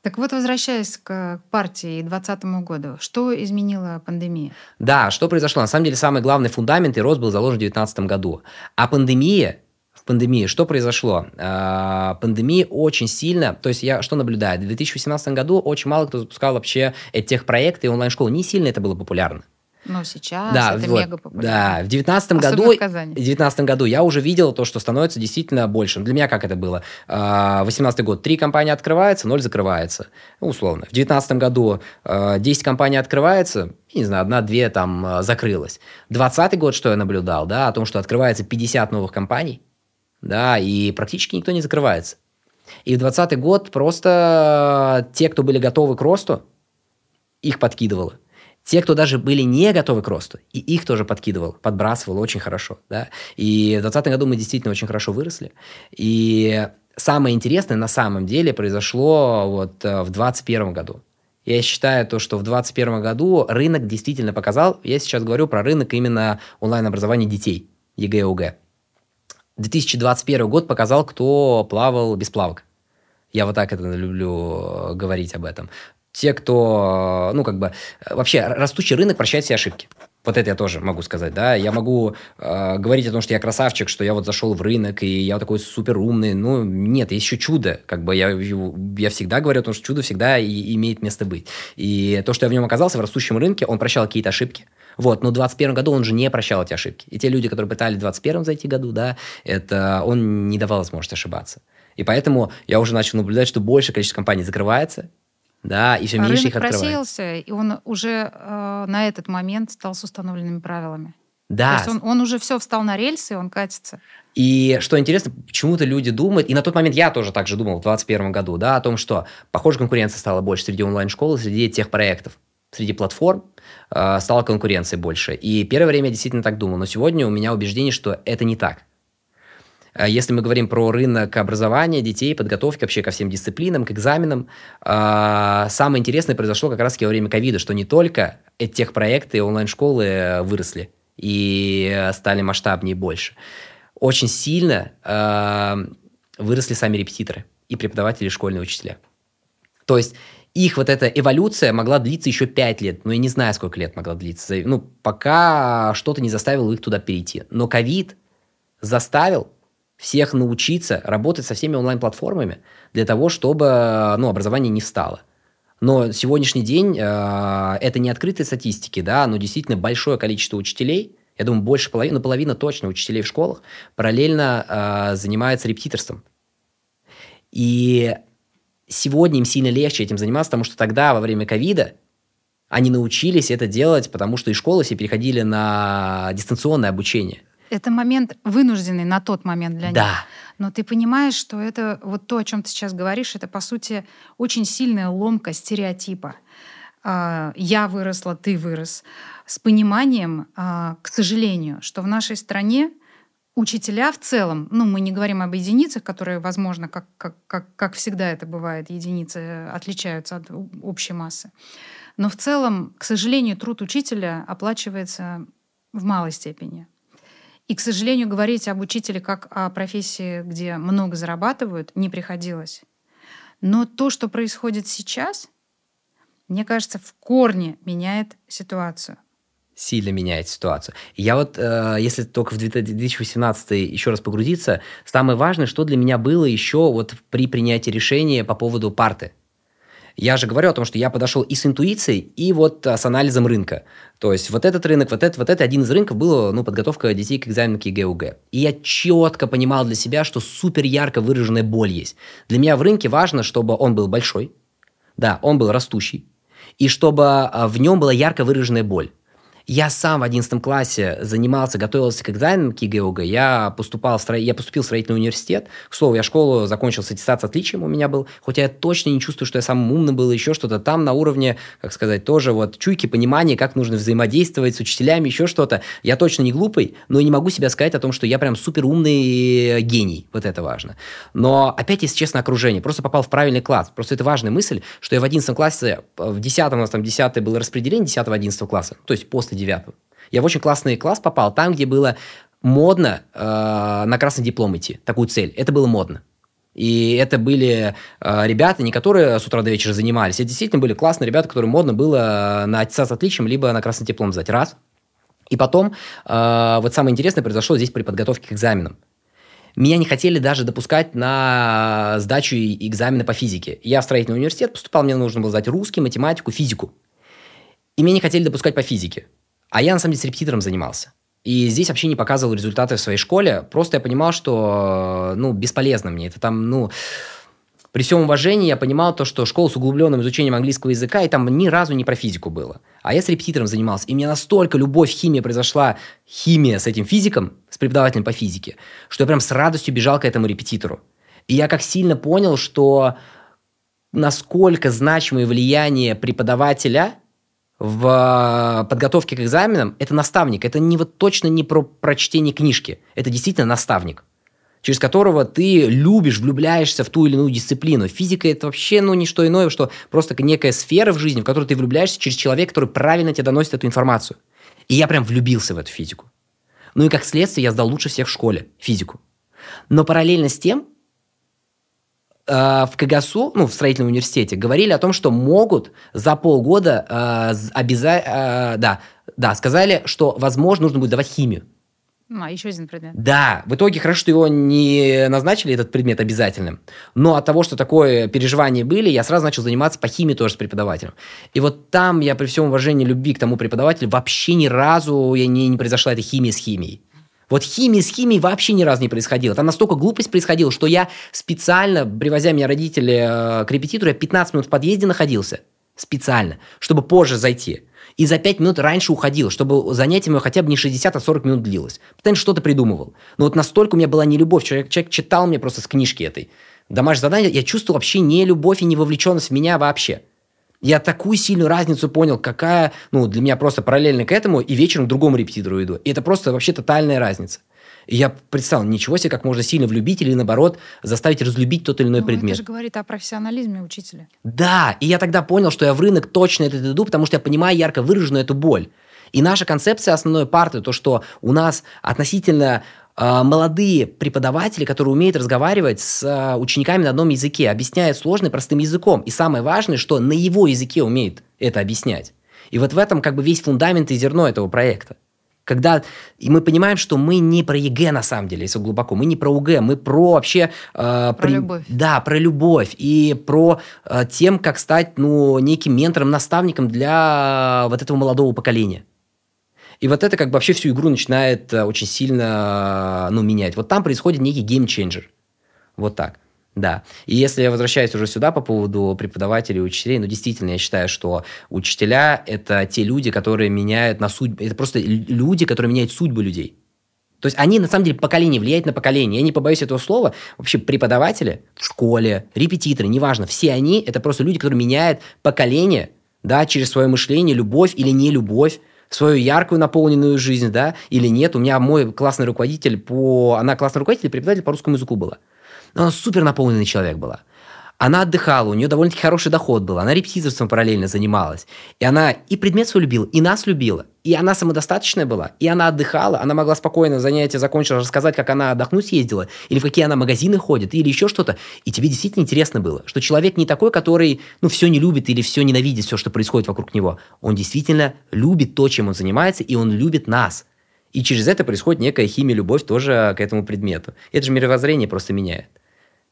Так вот, возвращаясь к партии 2020 году, что изменила пандемия? Да, что произошло? На самом деле, самый главный фундамент и рост был заложен в 2019 году. А пандемия в пандемии. Что произошло? А, пандемия очень сильно, то есть я что наблюдаю? В 2018 году очень мало кто запускал вообще этих проекты и онлайн-школы. Не сильно это было популярно. Но сейчас да, это вот, мега популярно. Да, в девятнадцатом году, в девятнадцатом году я уже видел то, что становится действительно больше. Для меня как это было? А, восемнадцатый год, три компании открывается, ноль закрывается, ну, условно. В девятнадцатом году а, десять компаний открывается, не знаю, одна-две там а, закрылась. Двадцатый год, что я наблюдал, да, о том, что открывается 50 новых компаний, да, и практически никто не закрывается. И в двадцатый год просто те, кто были готовы к росту, их подкидывало. Те, кто даже были не готовы к росту, и их тоже подкидывал, подбрасывал очень хорошо. Да? И в 2020 году мы действительно очень хорошо выросли. И самое интересное на самом деле произошло вот э, в 2021 году. Я считаю то, что в 2021 году рынок действительно показал, я сейчас говорю про рынок именно онлайн-образования детей, ЕГЭ и ОГЭ. 2021 год показал, кто плавал без плавок. Я вот так это люблю э, говорить об этом. Те, кто, ну, как бы, э, вообще растущий рынок прощает все ошибки. Вот это я тоже могу сказать, да. Я могу э, говорить о том, что я красавчик, что я вот зашел в рынок, и я такой супер умный. Ну, нет, есть еще чудо. Как бы я, я всегда говорю о том, что чудо всегда и, имеет место быть. И то, что я в нем оказался в растущем рынке, он прощал какие-то ошибки. Вот, но в 2021 году он же не прощал эти ошибки. И те люди, которые пытались в 2021 зайти году, да, это он не давал возможности ошибаться. И поэтому я уже начал наблюдать, что большее количество компаний закрывается, да, и все меньше их открывается. просеялся, и он уже э, на этот момент стал с установленными правилами. Да. То есть он, он уже все встал на рельсы, он катится. И что интересно, почему-то люди думают, и на тот момент я тоже так же думал в 2021 году, да, о том, что, похоже, конкуренция стала больше среди онлайн-школ, среди тех проектов, среди платформ э, стала конкуренция больше. И первое время я действительно так думал, но сегодня у меня убеждение, что это не так. Э, если мы говорим про рынок образования детей, подготовки вообще ко всем дисциплинам, к экзаменам, э, самое интересное произошло как раз во время ковида, что не только тех проекты онлайн-школы выросли и стали масштабнее и больше. Очень сильно э, выросли сами репетиторы и преподаватели, школьные учителя. То есть их вот эта эволюция могла длиться еще пять лет, но я не знаю, сколько лет могла длиться, ну, пока что-то не заставило их туда перейти. Но ковид заставил всех научиться работать со всеми онлайн-платформами для того, чтобы ну, образование не встало. Но сегодняшний день э, это не открытые статистики, да, но действительно большое количество учителей, я думаю, больше половины, ну, половина точно учителей в школах параллельно э, занимаются репетиторством. И сегодня им сильно легче этим заниматься, потому что тогда, во время ковида, они научились это делать, потому что и школы все переходили на дистанционное обучение. Это момент вынужденный на тот момент для них. Да. Но ты понимаешь, что это вот то, о чем ты сейчас говоришь, это по сути очень сильная ломка стереотипа. А, я выросла, ты вырос. С пониманием, а, к сожалению, что в нашей стране учителя в целом, ну, мы не говорим об единицах, которые, возможно, как, как, как, как всегда это бывает, единицы отличаются от общей массы. Но в целом, к сожалению, труд учителя оплачивается в малой степени. И, к сожалению, говорить об учителе как о профессии, где много зарабатывают, не приходилось. Но то, что происходит сейчас, мне кажется, в корне меняет ситуацию сильно меняет ситуацию. Я вот, э, если только в 2018 еще раз погрузиться, самое важное, что для меня было еще вот при принятии решения по поводу парты. Я же говорю о том, что я подошел и с интуицией, и вот с анализом рынка. То есть вот этот рынок, вот этот, вот это один из рынков было, ну, подготовка детей к экзамену к ЕГЭ И я четко понимал для себя, что супер ярко выраженная боль есть. Для меня в рынке важно, чтобы он был большой, да, он был растущий, и чтобы а, в нем была ярко выраженная боль. Я сам в 11 классе занимался, готовился к экзаменам к ЕГЭ Я, поступал в стро... я поступил в строительный университет. К слову, я школу закончил с аттестацией отличием у меня был. Хотя я точно не чувствую, что я самым умным был, еще что-то. Там на уровне, как сказать, тоже вот чуйки, понимания, как нужно взаимодействовать с учителями, еще что-то. Я точно не глупый, но не могу себя сказать о том, что я прям супер умный гений. Вот это важно. Но опять, если честно, окружение. Просто попал в правильный класс. Просто это важная мысль, что я в 11 классе, в 10 у нас там 10 было распределение 10-11 класса, то есть после 9 я в очень классный класс попал, там, где было модно э, на красный диплом идти, такую цель. Это было модно. И это были э, ребята, не которые с утра до вечера занимались, это действительно были классные ребята, которым модно было на аттестат с отличием, либо на красный диплом сдать. Раз. И потом, э, вот самое интересное произошло здесь при подготовке к экзаменам. Меня не хотели даже допускать на сдачу экзамена по физике. Я в строительный университет поступал, мне нужно было сдать русский, математику, физику. И меня не хотели допускать по физике. А я, на самом деле, с репетитором занимался. И здесь вообще не показывал результаты в своей школе. Просто я понимал, что, ну, бесполезно мне. Это там, ну, при всем уважении я понимал то, что школа с углубленным изучением английского языка, и там ни разу не про физику было. А я с репетитором занимался, и у меня настолько любовь химии произошла, химия с этим физиком, с преподавателем по физике, что я прям с радостью бежал к этому репетитору. И я как сильно понял, что насколько значимое влияние преподавателя – в э, подготовке к экзаменам это наставник. Это не вот точно не про прочтение книжки. Это действительно наставник. через которого ты любишь, влюбляешься в ту или иную дисциплину. Физика это вообще ну, не что иное, что просто некая сфера в жизни, в которой ты влюбляешься через человека, который правильно тебе доносит эту информацию. И я прям влюбился в эту физику. Ну и как следствие я сдал лучше всех в школе физику. Но параллельно с тем в КГСУ, ну, в строительном университете, говорили о том, что могут за полгода э, обязательно, э, да, да, сказали, что, возможно, нужно будет давать химию. Ну, а, еще один предмет. Да, в итоге хорошо, что его не назначили, этот предмет обязательным. Но от того, что такое переживания были, я сразу начал заниматься по химии тоже с преподавателем. И вот там я при всем уважении любви к тому преподавателю вообще ни разу я не, не произошла эта химия с химией. Вот химия с химией вообще ни разу не происходило. Там настолько глупость происходила, что я специально, привозя меня родители э, к репетитору, я 15 минут в подъезде находился. Специально. Чтобы позже зайти и за 5 минут раньше уходил, чтобы занятие мое хотя бы не 60, а 40 минут длилось. Постоянно что-то придумывал. Но вот настолько у меня была не любовь. Человек, человек читал мне просто с книжки этой. Домашнее задание, я чувствовал вообще не любовь и не вовлеченность в меня вообще. Я такую сильную разницу понял, какая, ну, для меня просто параллельно к этому, и вечером к другому репетитору иду. И это просто вообще тотальная разница. И я представил, ничего себе, как можно сильно влюбить или, наоборот, заставить разлюбить тот или иной ну, предмет. Это же говорит о профессионализме учителя. Да, и я тогда понял, что я в рынок точно этот иду, потому что я понимаю ярко выраженную эту боль. И наша концепция основной парты, то, что у нас относительно молодые преподаватели, которые умеют разговаривать с э, учениками на одном языке, объясняют сложное простым языком. И самое важное, что на его языке умеют это объяснять. И вот в этом как бы весь фундамент и зерно этого проекта. Когда и мы понимаем, что мы не про ЕГЭ на самом деле, если глубоко, мы не про ЕГЭ, мы про вообще... Э, про при, любовь. Да, про любовь и про э, тем, как стать ну, неким ментором, наставником для вот этого молодого поколения. И вот это как бы вообще всю игру начинает э, очень сильно ну, менять. Вот там происходит некий геймченджер. Вот так. Да. И если я возвращаюсь уже сюда по поводу преподавателей и учителей, ну, действительно, я считаю, что учителя – это те люди, которые меняют на судьбу, это просто люди, которые меняют судьбу людей. То есть они, на самом деле, поколение влияют на поколение. Я не побоюсь этого слова. Вообще преподаватели в школе, репетиторы, неважно, все они – это просто люди, которые меняют поколение, да, через свое мышление, любовь или не любовь, свою яркую наполненную жизнь, да, или нет. У меня мой классный руководитель по... Она классный руководитель преподаватель по русскому языку была. Но она супер наполненный человек была. Она отдыхала, у нее довольно-таки хороший доход был, она репетиторством параллельно занималась. И она и предмет свой любила, и нас любила. И она самодостаточная была, и она отдыхала, она могла спокойно занятие закончила, рассказать, как она отдохнуть съездила, или в какие она магазины ходит, или еще что-то. И тебе действительно интересно было, что человек не такой, который, ну, все не любит или все ненавидит, все, что происходит вокруг него. Он действительно любит то, чем он занимается, и он любит нас. И через это происходит некая химия, любовь тоже к этому предмету. Это же мировоззрение просто меняет.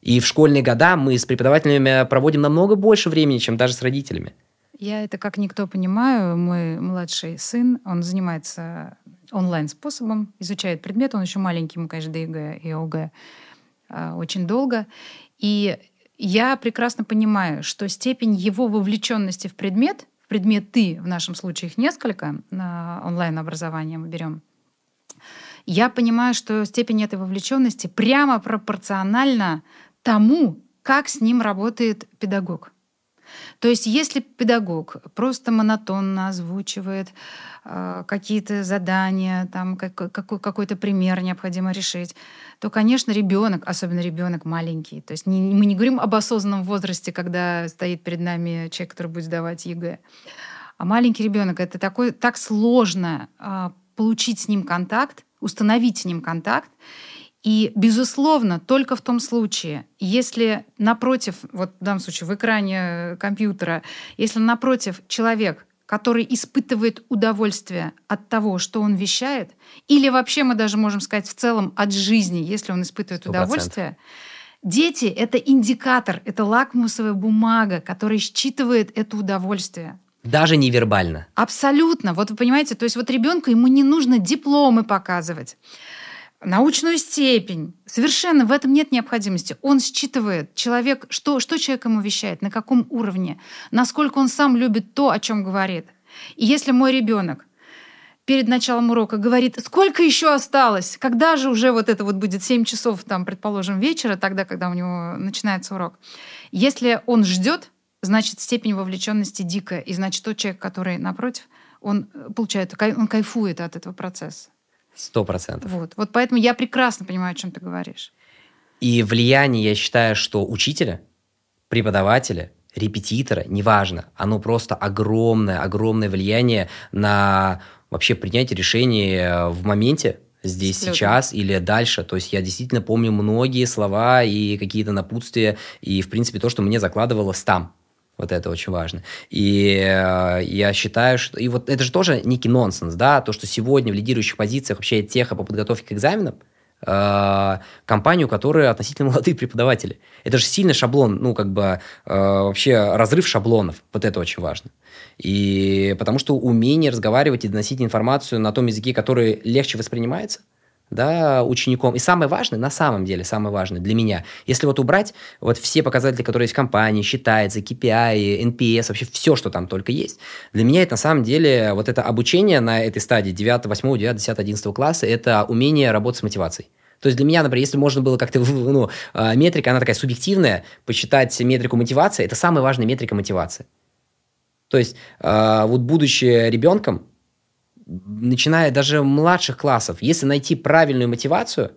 И в школьные года мы с преподавателями проводим намного больше времени, чем даже с родителями. Я это как никто понимаю. Мой младший сын, он занимается онлайн-способом, изучает предмет. Он еще маленький, ему, конечно, ДЕГ и ОГЭ а, очень долго. И я прекрасно понимаю, что степень его вовлеченности в предмет, в предмет ты, в нашем случае их несколько, на онлайн-образование мы берем, я понимаю, что степень этой вовлеченности прямо пропорциональна тому, как с ним работает педагог. То есть если педагог просто монотонно озвучивает э, какие-то задания, там, как, какой, какой-то пример необходимо решить, то, конечно, ребенок, особенно ребенок маленький, то есть не, мы не говорим об осознанном возрасте, когда стоит перед нами человек, который будет сдавать ЕГЭ, а маленький ребенок это такой, так сложно э, получить с ним контакт, установить с ним контакт. И, безусловно, только в том случае, если напротив, вот в данном случае в экране компьютера, если напротив человек, который испытывает удовольствие от того, что он вещает, или вообще мы даже можем сказать в целом от жизни, если он испытывает 100%. удовольствие, дети — это индикатор, это лакмусовая бумага, которая считывает это удовольствие. Даже невербально. Абсолютно. Вот вы понимаете, то есть вот ребенку ему не нужно дипломы показывать научную степень. Совершенно в этом нет необходимости. Он считывает человек, что, что человек ему вещает, на каком уровне, насколько он сам любит то, о чем говорит. И если мой ребенок перед началом урока говорит, сколько еще осталось, когда же уже вот это вот будет 7 часов, там, предположим, вечера, тогда, когда у него начинается урок. Если он ждет, значит, степень вовлеченности дикая, и значит, тот человек, который напротив, он получает, он кайфует от этого процесса. Сто процентов. Вот. вот поэтому я прекрасно понимаю, о чем ты говоришь. И влияние, я считаю, что учителя, преподавателя, репетитора, неважно, оно просто огромное, огромное влияние на вообще принятие решений в моменте, здесь, Абсолютно. сейчас или дальше. То есть я действительно помню многие слова и какие-то напутствия, и, в принципе, то, что мне закладывалось там. Вот это очень важно. И э, я считаю, что... И вот это же тоже некий нонсенс, да, то, что сегодня в лидирующих позициях вообще теха по подготовке к экзаменам, э, компанию, которая относительно молодые преподаватели. Это же сильный шаблон, ну, как бы э, вообще разрыв шаблонов. Вот это очень важно. И потому что умение разговаривать и доносить информацию на том языке, который легче воспринимается, да, учеником. И самое важное, на самом деле, самое важное для меня, если вот убрать вот все показатели, которые есть в компании, считается, KPI, NPS, вообще все, что там только есть, для меня это на самом деле вот это обучение на этой стадии 9, 8, 9, 10, 11 класса, это умение работать с мотивацией. То есть для меня, например, если можно было как-то, ну, а, метрика, она такая субъективная, посчитать метрику мотивации, это самая важная метрика мотивации. То есть э, вот будучи ребенком, начиная даже младших классов, если найти правильную мотивацию,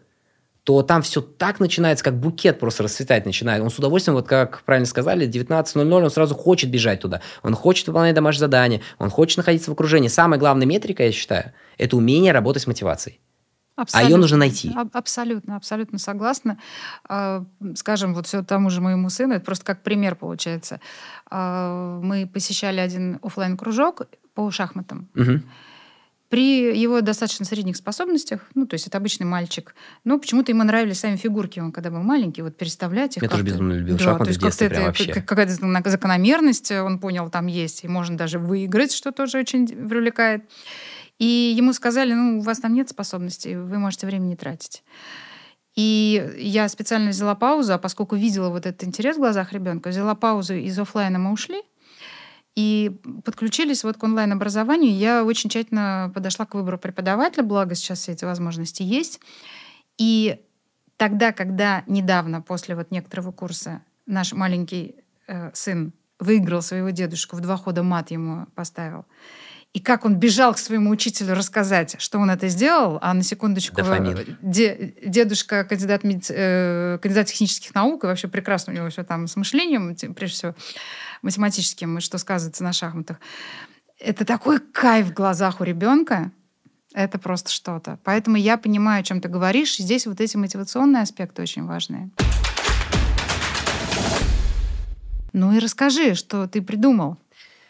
то там все так начинается, как букет просто расцветать начинает. Он с удовольствием, вот как правильно сказали, 19.00 он сразу хочет бежать туда. Он хочет выполнять домашнее задание, он хочет находиться в окружении. Самая главная метрика, я считаю, это умение работать с мотивацией. Абсолютно, а ее нужно найти. Абсолютно, абсолютно согласна. А, скажем, вот все тому же моему сыну, это просто как пример получается. А, мы посещали один офлайн кружок по шахматам. Угу. При его достаточно средних способностях, ну, то есть это обычный мальчик, но почему-то ему нравились сами фигурки, он когда был маленький, вот переставлять их. Я тоже безумно любил да, шахматы то есть прям вообще. Какая-то закономерность, он понял, там есть, и можно даже выиграть, что тоже очень привлекает. И ему сказали, ну, у вас там нет способностей, вы можете время не тратить. И я специально взяла паузу, а поскольку видела вот этот интерес в глазах ребенка, взяла паузу из офлайна мы ушли, и подключились вот к онлайн-образованию. Я очень тщательно подошла к выбору преподавателя, благо сейчас все эти возможности есть. И тогда, когда недавно, после вот некоторого курса, наш маленький э, сын выиграл своего дедушку, в два хода мат ему поставил, и как он бежал к своему учителю рассказать, что он это сделал, а на секундочку де, дедушка кандидат, э, кандидат технических наук, и вообще прекрасно у него все там с мышлением, прежде всего математическим, и что сказывается на шахматах. Это такой кайф в глазах у ребенка, это просто что-то. Поэтому я понимаю, о чем ты говоришь. Здесь вот эти мотивационные аспекты очень важные. Ну и расскажи, что ты придумал.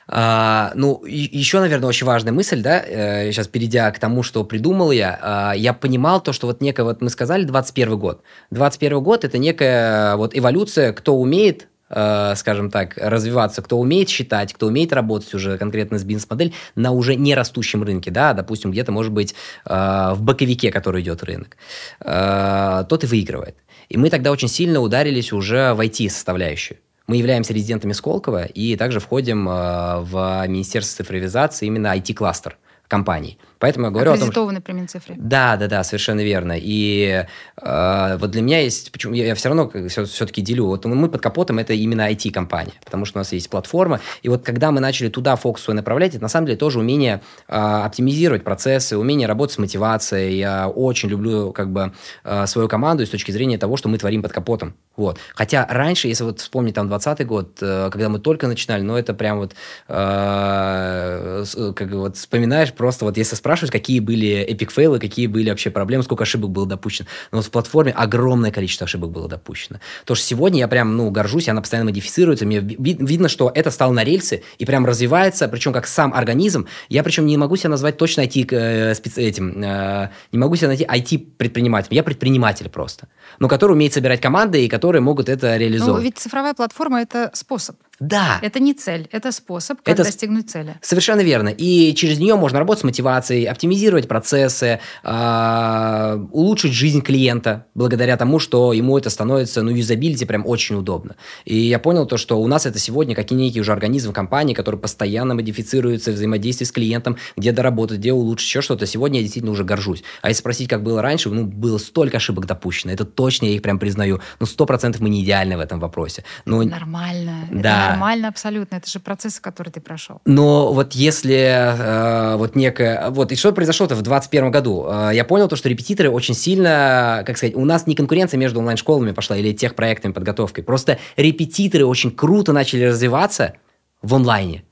А, ну, еще, наверное, очень важная мысль, да, э, сейчас перейдя к тому, что придумал я, а, я понимал то, что вот некая, вот мы сказали, 21 год. 21 год – это некая вот эволюция, кто умеет э, скажем так, развиваться, кто умеет считать, кто умеет работать уже конкретно с бизнес-модель на уже не растущем рынке, да, допустим, где-то, может быть, э, в боковике, который идет рынок, тот и выигрывает. И мы тогда очень сильно ударились уже в IT-составляющую. Мы являемся резидентами Сколково и также входим э, в Министерство цифровизации именно IT-кластер компаний. Поэтому я говорю о том, что... при Минцифре. Да, да, да, совершенно верно. И э, вот для меня есть, почему я, я все равно все, все-таки делю, вот мы под капотом это именно IT-компания, потому что у нас есть платформа, и вот когда мы начали туда фокус свой направлять, это на самом деле тоже умение э, оптимизировать процессы, умение работать с мотивацией. Я очень люблю как бы э, свою команду с точки зрения того, что мы творим под капотом. Вот. Хотя раньше, если вот вспомнить там 20 год, э, когда мы только начинали, ну это прям вот, э, как вот вспоминаешь просто вот если спрашивать, какие были эпик фейлы, какие были вообще проблемы, сколько ошибок было допущено. Но вот в платформе огромное количество ошибок было допущено. То, что сегодня я прям, ну, горжусь, она постоянно модифицируется, мне ви- видно, что это стало на рельсы и прям развивается, причем как сам организм. Я причем не могу себя назвать точно IT э, специ- этим, э, не могу себя найти IT-предпринимателем. Я предприниматель просто, но который умеет собирать команды и которые могут это реализовывать. Ну, ведь цифровая платформа – это способ. Да. Это не цель, это способ, как это достигнуть цели. Совершенно верно. И через нее можно работать с мотивацией, оптимизировать процессы, э, улучшить жизнь клиента благодаря тому, что ему это становится, ну, юзабилити прям очень удобно. И я понял то, что у нас это сегодня как и некий уже организм компании, который постоянно модифицируется, взаимодействие с клиентом, где доработать, где улучшить, еще что-то. Сегодня я действительно уже горжусь. А если спросить, как было раньше, ну, было столько ошибок допущено. Это точно, я их прям признаю. Ну, сто процентов мы не идеальны в этом вопросе. Но... Нормально. Да, Да. нормально абсолютно. Это же процессы, которые ты прошел. Но вот если э, вот некое... Вот, и что произошло-то в 2021 году? Э, я понял то, что репетиторы очень сильно, как сказать, у нас не конкуренция между онлайн-школами пошла или тех проектами подготовкой. Просто репетиторы очень круто начали развиваться в онлайне.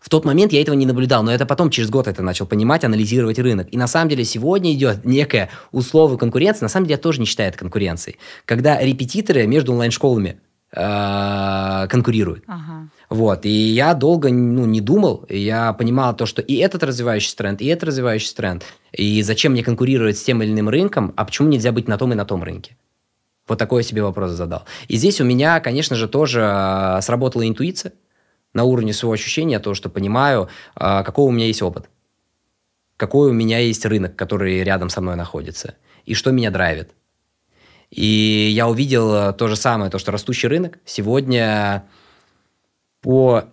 В тот момент я этого не наблюдал, но это потом через год это начал понимать, анализировать рынок. И на самом деле сегодня идет некая условная конкуренция. На самом деле я тоже не считаю это конкуренцией. Когда репетиторы между онлайн-школами э, конкурируют. Ага. Вот. И я долго ну, не думал. Я понимал то, что и этот развивающийся тренд, и этот развивающийся тренд. И зачем мне конкурировать с тем или иным рынком, а почему нельзя быть на том и на том рынке? Вот такой я себе вопрос задал. И здесь у меня, конечно же, тоже э, сработала интуиция на уровне своего ощущения, то, что понимаю, а, какой у меня есть опыт, какой у меня есть рынок, который рядом со мной находится, и что меня драйвит. И я увидел то же самое, то, что растущий рынок сегодня по,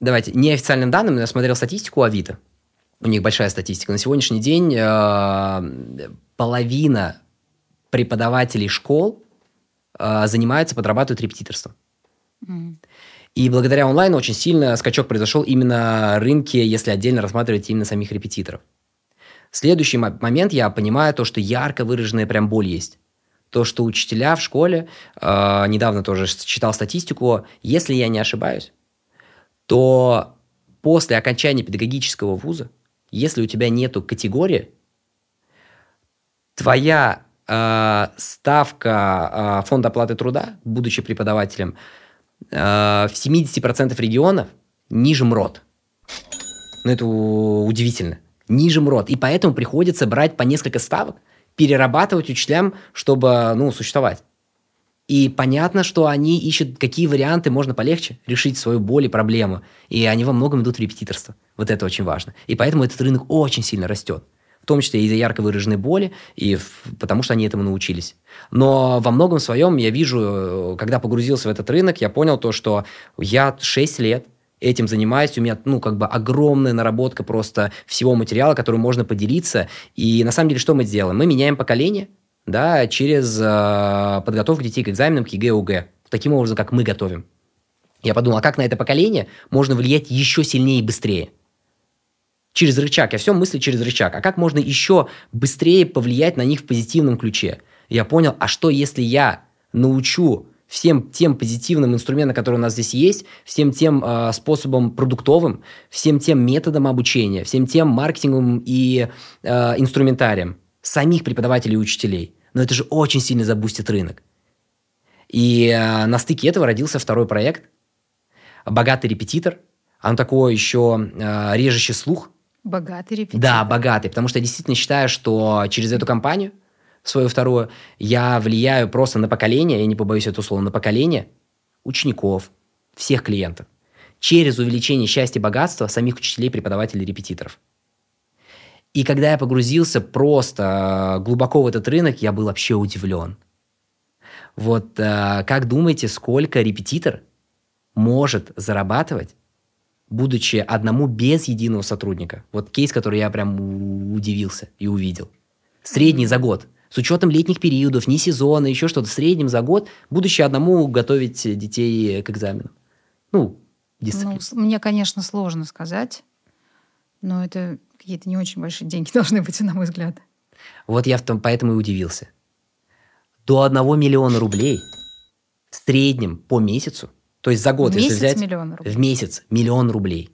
давайте, неофициальным данным, я смотрел статистику Авито, у них большая статистика. На сегодняшний день э, половина преподавателей школ э, занимаются, подрабатывают репетиторством. Мгм. И благодаря онлайну очень сильно скачок произошел именно рынке, если отдельно рассматривать именно самих репетиторов. Следующий мо- момент, я понимаю то, что ярко выраженная прям боль есть. То, что учителя в школе, э, недавно тоже читал статистику, если я не ошибаюсь, то после окончания педагогического вуза, если у тебя нету категории, твоя э, ставка э, фонда оплаты труда, будучи преподавателем, в 70% регионов ниже МРОД. Ну, это удивительно. Ниже МРОД. И поэтому приходится брать по несколько ставок, перерабатывать учителям, чтобы, ну, существовать. И понятно, что они ищут, какие варианты можно полегче решить свою боль и проблему. И они во многом идут в репетиторство. Вот это очень важно. И поэтому этот рынок очень сильно растет. В том числе из-за ярко выраженной боли, и в- потому что они этому научились. Но во многом своем я вижу, э, когда погрузился в этот рынок, я понял то, что я 6 лет этим занимаюсь, у меня, ну, как бы огромная наработка просто всего материала, которым можно поделиться. И на самом деле, что мы сделаем? Мы меняем поколение, да, через э, подготовку детей к экзаменам, к ЕГЭ, ОГЭ. Таким образом, как мы готовим. Я подумал, а как на это поколение можно влиять еще сильнее и быстрее? Через рычаг. Я все мыслю через рычаг. А как можно еще быстрее повлиять на них в позитивном ключе? Я понял, а что если я научу всем тем позитивным инструментам, которые у нас здесь есть, всем тем э, способам продуктовым, всем тем методам обучения, всем тем маркетинговым и э, инструментарием самих преподавателей и учителей. Но это же очень сильно забустит рынок. И э, на стыке этого родился второй проект «Богатый репетитор». Он такой еще э, режущий слух, Богатый репетитор. да, богатый, потому что я действительно считаю, что через эту компанию, свою вторую, я влияю просто на поколение, я не побоюсь этого слова, на поколение учеников, всех клиентов, через увеличение счастья и богатства самих учителей, преподавателей, репетиторов. И когда я погрузился просто э, глубоко в этот рынок, я был вообще удивлен. Вот э, как думаете, сколько репетитор может зарабатывать будучи одному без единого сотрудника. Вот кейс, который я прям удивился и увидел. Средний за год. С учетом летних периодов, не сезона, еще что-то. В среднем за год, будучи одному готовить детей к экзаменам. Ну, дисциплина. Ну, мне, конечно, сложно сказать, но это какие-то не очень большие деньги должны быть, на мой взгляд. Вот я в том, поэтому и удивился. До одного миллиона рублей в среднем по месяцу, то есть за год, В если месяц взять... миллион рублей. В месяц миллион рублей.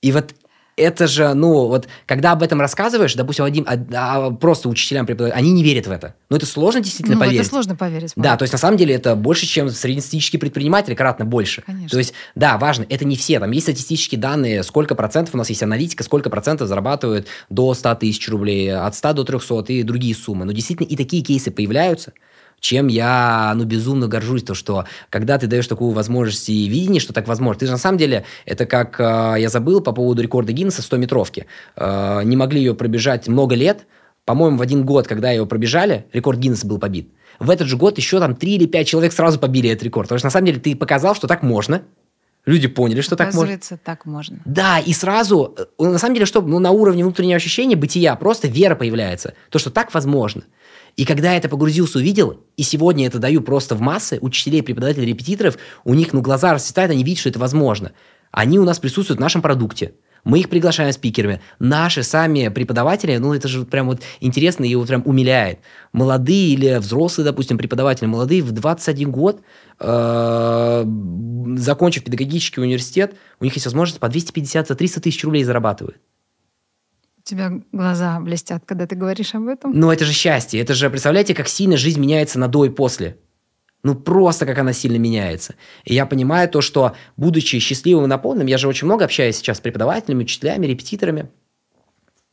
И вот это же, ну, вот когда об этом рассказываешь, допустим, один, а- а просто учителям преподавателям, они не верят в это. Но это сложно действительно Ну, поверить. это сложно поверить. Да, то есть на самом деле это больше, чем среднестатистический предприниматель, кратно больше. Конечно. То есть, да, важно, это не все. Там есть статистические данные, сколько процентов у нас есть аналитика, сколько процентов зарабатывают до 100 тысяч рублей, от 100 до 300 и другие суммы. Но действительно и такие кейсы появляются, чем я, ну, безумно горжусь, то, что когда ты даешь такую возможность и видение, что так возможно, ты же на самом деле, это как, э, я забыл по поводу рекорда Гиннесса 100-метровки, Э, не могли ее пробежать много лет, по-моему, в один год, когда его пробежали, рекорд Гиннесса был побит. В этот же год еще там 3 или 5 человек сразу побили этот рекорд. Потому что на самом деле ты показал, что так можно. Люди поняли, что так можно. Так можно. Да, и сразу, э, на самом деле, что ну, на уровне внутреннего ощущения, бытия, просто вера появляется. То, что так возможно. И когда я это погрузился, увидел, и сегодня это даю просто в массы, учителей, преподавателей, репетиторов, у них ну, глаза расцветают, они видят, что это возможно. Они у нас присутствуют в нашем продукте. Мы их приглашаем спикерами. Наши сами преподаватели, ну это же прям вот интересно и вот прям умиляет. Молодые или взрослые, допустим, преподаватели, молодые в 21 год, э, закончив педагогический университет, у них есть возможность по 250-300 тысяч рублей зарабатывать. Тебя глаза блестят, когда ты говоришь об этом. Но это же счастье. Это же, представляете, как сильно жизнь меняется на до и после. Ну, просто как она сильно меняется. И я понимаю то, что, будучи счастливым и наполненным, я же очень много общаюсь сейчас с преподавателями, учителями, репетиторами.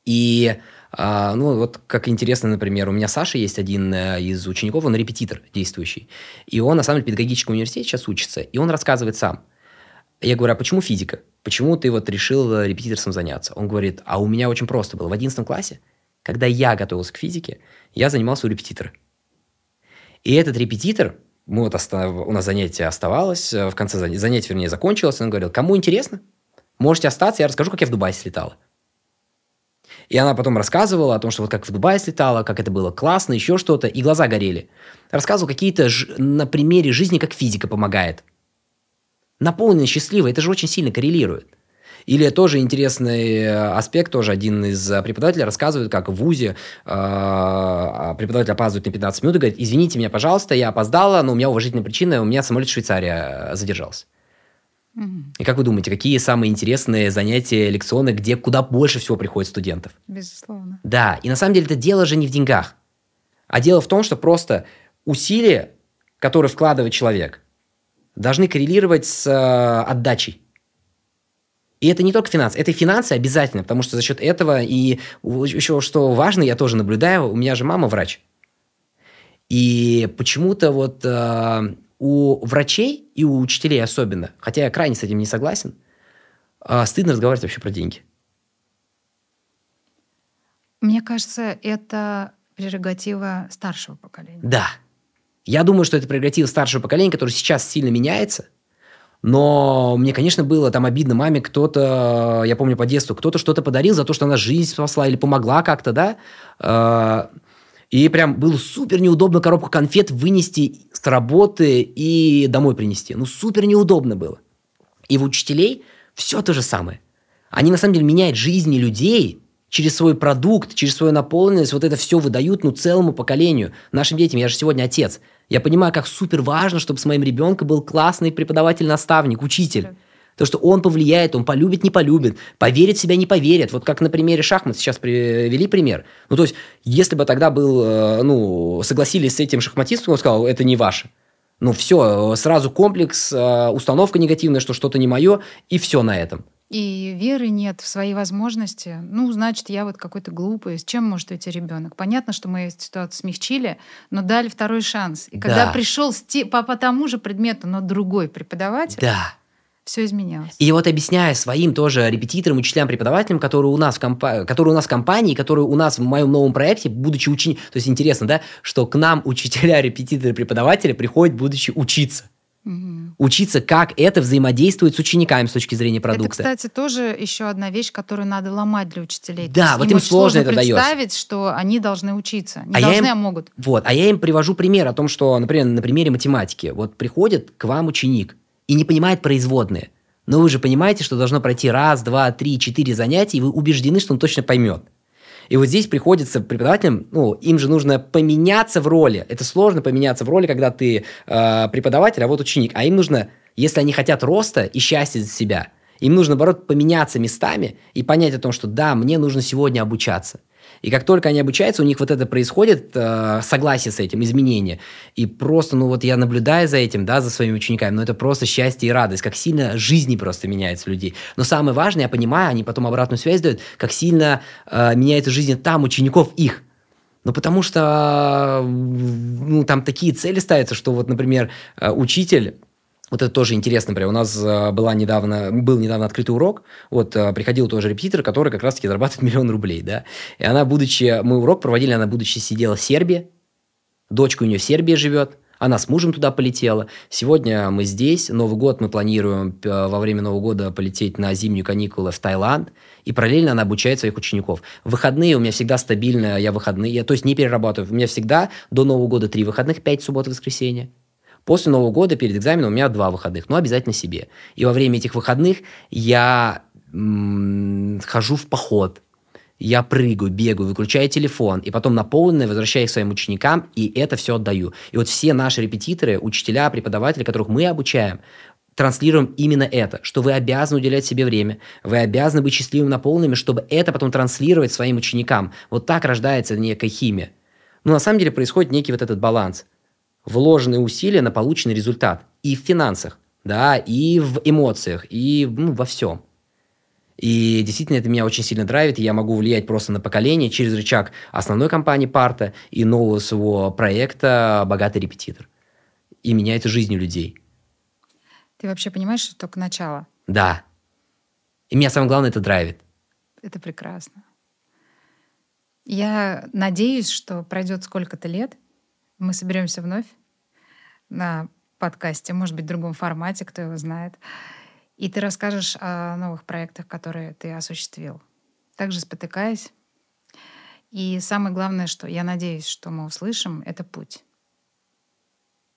И, а, ну, вот как интересно, например, у меня Саша есть один э, из учеников, он репетитор действующий. И он, на самом деле, в педагогическом университете сейчас учится. И он рассказывает сам. Я говорю, а почему физика? Почему ты вот решил репетиторством заняться? Он говорит, а у меня очень просто было. В 11 классе, когда я готовился к физике, я занимался у репетитора. И этот репетитор, мы вот остав... у нас занятие оставалось, э, в конце занятия, вернее, закончилось, он говорил, кому интересно, можете остаться, я расскажу, как я в Дубай слетала. И она потом рассказывала о том, что вот как в Дубае слетала, как это было классно, еще что-то, и глаза горели. Рассказывала какие-то ж... на примере жизни, как физика помогает. Наполненная, счастливая, это же очень сильно коррелирует. Или тоже интересный э, аспект, тоже один из э, преподавателей рассказывает, как в ВУЗе э, а, преподаватель опаздывает на 15 минут и говорит, извините меня, пожалуйста, я опоздала, но у меня уважительная причина, у меня самолет в Швейцария э, задержался. И как вы думаете, какие самые интересные занятия лекционные, где куда больше всего приходит студентов? Безусловно. Да, и на самом деле это дело же не в деньгах, а дело в том, что просто усилия, которые вкладывает человек, должны коррелировать с э, отдачей. И это не только финансы, это и финансы обязательно, потому что за счет этого и еще что важно, я тоже наблюдаю, у меня же мама врач. И почему-то вот э, у врачей и у учителей особенно, хотя я крайне с этим не согласен, э, стыдно разговаривать вообще про деньги. Мне кажется, это прерогатива старшего поколения. Да. Я думаю, что это прерогатива старшего поколения, которое сейчас сильно меняется – но мне, конечно, было там обидно маме, кто-то, я помню по детству, кто-то что-то подарил за то, что она жизнь спасла или помогла как-то, да. А, и прям было супер неудобно коробку конфет вынести с работы и домой принести. Ну, супер неудобно было. И в учителей все то же самое. Они, на самом деле, меняют жизни людей через свой продукт, через свою наполненность. Вот это все выдают, ну, целому поколению. Нашим детям, я же сегодня отец – я понимаю, как супер важно, чтобы с моим ребенком был классный преподаватель-наставник, учитель. То, что он повлияет, он полюбит, не полюбит, поверит в себя, не поверит. Вот как на примере шахмат сейчас привели пример. Ну, то есть, если бы тогда был, э, ну, согласились с этим шахматистом, он сказал, это не ваше. Ну, все, сразу комплекс, э, установка негативная, что что-то не мое, и все на этом и веры нет в свои возможности, ну, значит, я вот какой-то глупый. С чем может уйти ребенок? Понятно, что мы ситуацию смягчили, но дали второй шанс. И когда пришел по, по тому же предмету, но другой преподаватель, да. все изменялось. И вот объясняя своим тоже репетиторам, учителям, преподавателям, которые у нас в, компа- которые у нас в компании, которые у нас в моем новом проекте, будучи учениками, то есть интересно, да, что к нам учителя, репетиторы, преподаватели приходят, будучи учиться. Угу. Учиться, как это взаимодействует с учениками с точки зрения продукта. Это, кстати, тоже еще одна вещь, которую надо ломать для учителей. Да, вот им, им сложно это представить, представить, что они должны учиться. Не а должны, им, а могут. Вот, а я им привожу пример о том, что, например, на примере математики. Вот приходит к вам ученик и не понимает производные. Но вы же понимаете, что должно пройти раз, два, три, четыре занятия, и вы убеждены, что он точно поймет. И вот здесь приходится преподавателям, ну, им же нужно поменяться в роли. Это сложно поменяться в роли, когда ты э, преподаватель, а вот ученик. А им нужно, если они хотят роста и счастья для себя, им нужно, наоборот, поменяться местами и понять о том, что да, мне нужно сегодня обучаться. И как только они обучаются, у них вот это происходит, э, согласие с этим, изменение. И просто, ну вот я наблюдаю за этим, да, за своими учениками, ну это просто счастье и радость, как сильно жизни просто меняются людей. Но самое важное, я понимаю, они потом обратную связь дают, как сильно э, меняется жизнь там учеников их. Ну, потому что ну, там такие цели ставятся, что вот, например, э, учитель вот это тоже интересно, например, у нас э, была недавно, был недавно открытый урок, вот э, приходил тоже репетитор, который как раз-таки зарабатывает миллион рублей, да, и она, будучи, мы урок проводили, она, будучи сидела в Сербии, дочка у нее в Сербии живет, Она с мужем туда полетела. Сегодня мы здесь. Новый год мы планируем во время Нового года полететь на зимнюю каникулы в Таиланд. И параллельно она обучает своих учеников. Выходные у меня всегда стабильно, я выходные, я, то есть не перерабатываю. У меня всегда до Нового года три выходных, пять суббот, воскресенье. После Нового года перед экзаменом у меня два выходных, но обязательно себе. И во время этих выходных я хожу в поход, я прыгаю, бегаю, выключаю телефон, и потом на полное возвращаюсь к своим ученикам, и это все отдаю. И вот все наши репетиторы, учителя, преподаватели, которых мы обучаем, транслируем именно это, что вы обязаны уделять себе время, вы обязаны быть счастливым наполненными, чтобы это потом транслировать своим ученикам. Вот так рождается некая химия. Но на самом деле происходит некий вот этот баланс. Вложенные усилия на полученный результат. И в финансах, да, и в эмоциях, и ну, во всем. И действительно это меня очень сильно драйвит, и я могу влиять просто на поколение через рычаг основной компании Парта и нового своего проекта «Богатый репетитор». И меняется жизнь людей. Ты вообще понимаешь, что только начало? Да. И меня самое главное это драйвит. Это прекрасно. Я надеюсь, что пройдет сколько-то лет, мы соберемся вновь на подкасте, может быть, в другом формате, кто его знает. И ты расскажешь о новых проектах, которые ты осуществил. Также спотыкаясь. И самое главное, что я надеюсь, что мы услышим, это путь,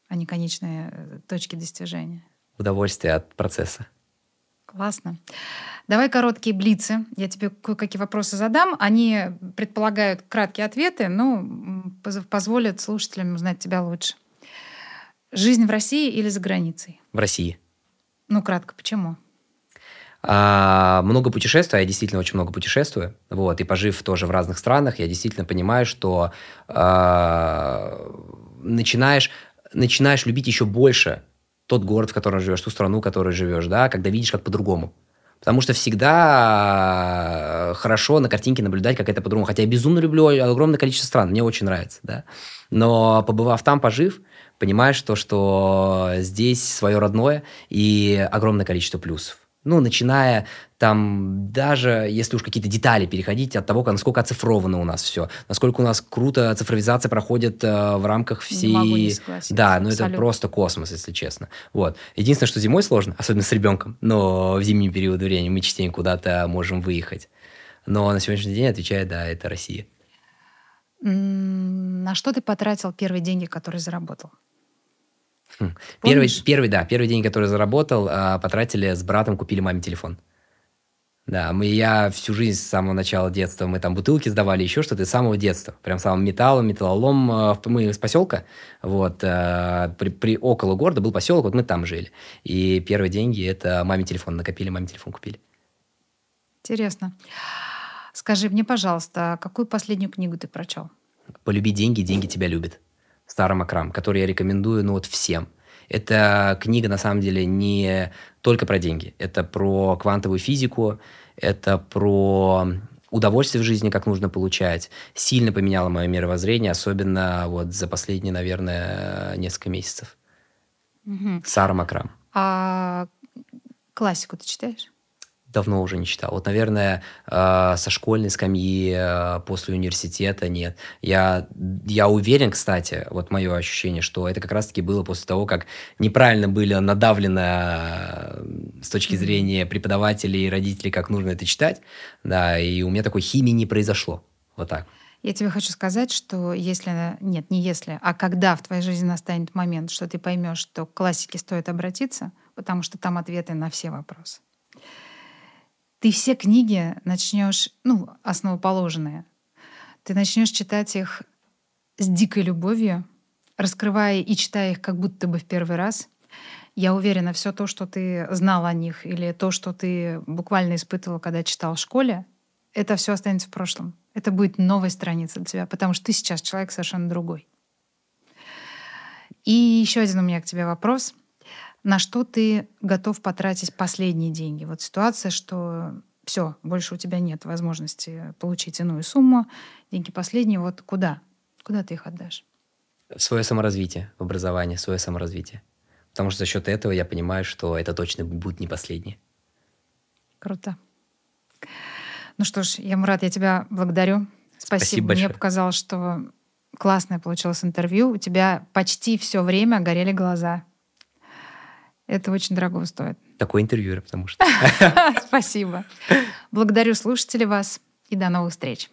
а не конечные э, точки достижения. Удовольствие от процесса. Классно. Давай короткие блицы. Я тебе кое-какие вопросы задам. Они предполагают краткие ответы, но позволят слушателям узнать тебя лучше. Жизнь в России или за границей? В России. Ну, кратко, почему? А, много путешествую, я действительно очень много путешествую, вот, и пожив тоже в разных странах, я действительно понимаю, что а, начинаешь, начинаешь любить еще больше тот город, в котором живешь, ту страну, в которой живешь, да, когда видишь как по-другому. Потому что всегда хорошо на картинке наблюдать, как это по-другому. Хотя я безумно люблю огромное количество стран, мне очень нравится, да. Но побывав там, пожив, понимаешь то, что здесь свое родное и огромное количество плюсов. Ну, начиная там даже, если уж какие-то детали переходить от того, насколько оцифровано у нас все, насколько у нас круто цифровизация проходит э, в рамках всей... Не могу не да, ну это просто космос, если честно. Вот. Единственное, что зимой сложно, особенно с ребенком, но в зимний период времени мы частенько куда-то можем выехать. Но на сегодняшний день отвечает, да, это Россия. На что ты потратил первые деньги, которые заработал? Первый, первый, да, первый день, который заработал, а, потратили с братом, купили маме телефон. Да, мы, я всю жизнь с самого начала детства, мы там бутылки сдавали, еще что-то, с самого детства. Прям самым металлом, металлолом. А, мы из поселка, вот, а, при, при, около города был поселок, вот мы там жили. И первые деньги это маме телефон накопили, маме телефон купили. Интересно. Скажи мне, пожалуйста, какую последнюю книгу ты прочел? «Полюби деньги, деньги тебя любят». Старом Акрам, который я рекомендую ну, вот всем. Это книга, на самом деле, не только про деньги. Это про квантовую физику, это про удовольствие в жизни, как нужно получать. Сильно поменяло мое мировоззрение, особенно вот за последние, наверное, несколько месяцев. Угу. Сара Макрам. А классику ты читаешь? Давно уже не читал. Вот, наверное, э, со школьной скамьи э, после университета нет. Я, я уверен, кстати, вот мое ощущение, что это как раз-таки было после того, как неправильно были надавлены э, с точки зрения преподавателей и родителей, как нужно это читать. Да, и у меня такой химии не произошло. Вот так. Я тебе хочу сказать, что если, нет, не если, а когда в твоей жизни настанет момент, что ты поймешь, что к классике стоит обратиться, потому что там ответы на все вопросы ты все книги начнешь, ну, основоположенные, ты начнешь читать их с дикой любовью, раскрывая и читая их как будто бы в первый раз. Я уверена, все то, что ты знал о них, или то, что ты буквально испытывал, когда читал в школе, это все останется в прошлом. Это будет новая страница для тебя, потому что ты сейчас человек совершенно другой. И еще один у меня к тебе вопрос — на что ты готов потратить последние деньги? Вот ситуация, что все, больше у тебя нет возможности получить иную сумму, деньги последние, вот куда? Куда ты их отдашь? Свое саморазвитие, в образование, свое саморазвитие. Потому что за счет этого я понимаю, что это точно будет не последнее. Круто. Ну что ж, я, Мурат, я тебя благодарю. Спасибо. Спасибо большое. Мне показалось, что классное получилось интервью. У тебя почти все время горели глаза. Это очень дорого стоит. Такой интервьюер, потому что. Спасибо. Благодарю слушателей вас и до новых встреч.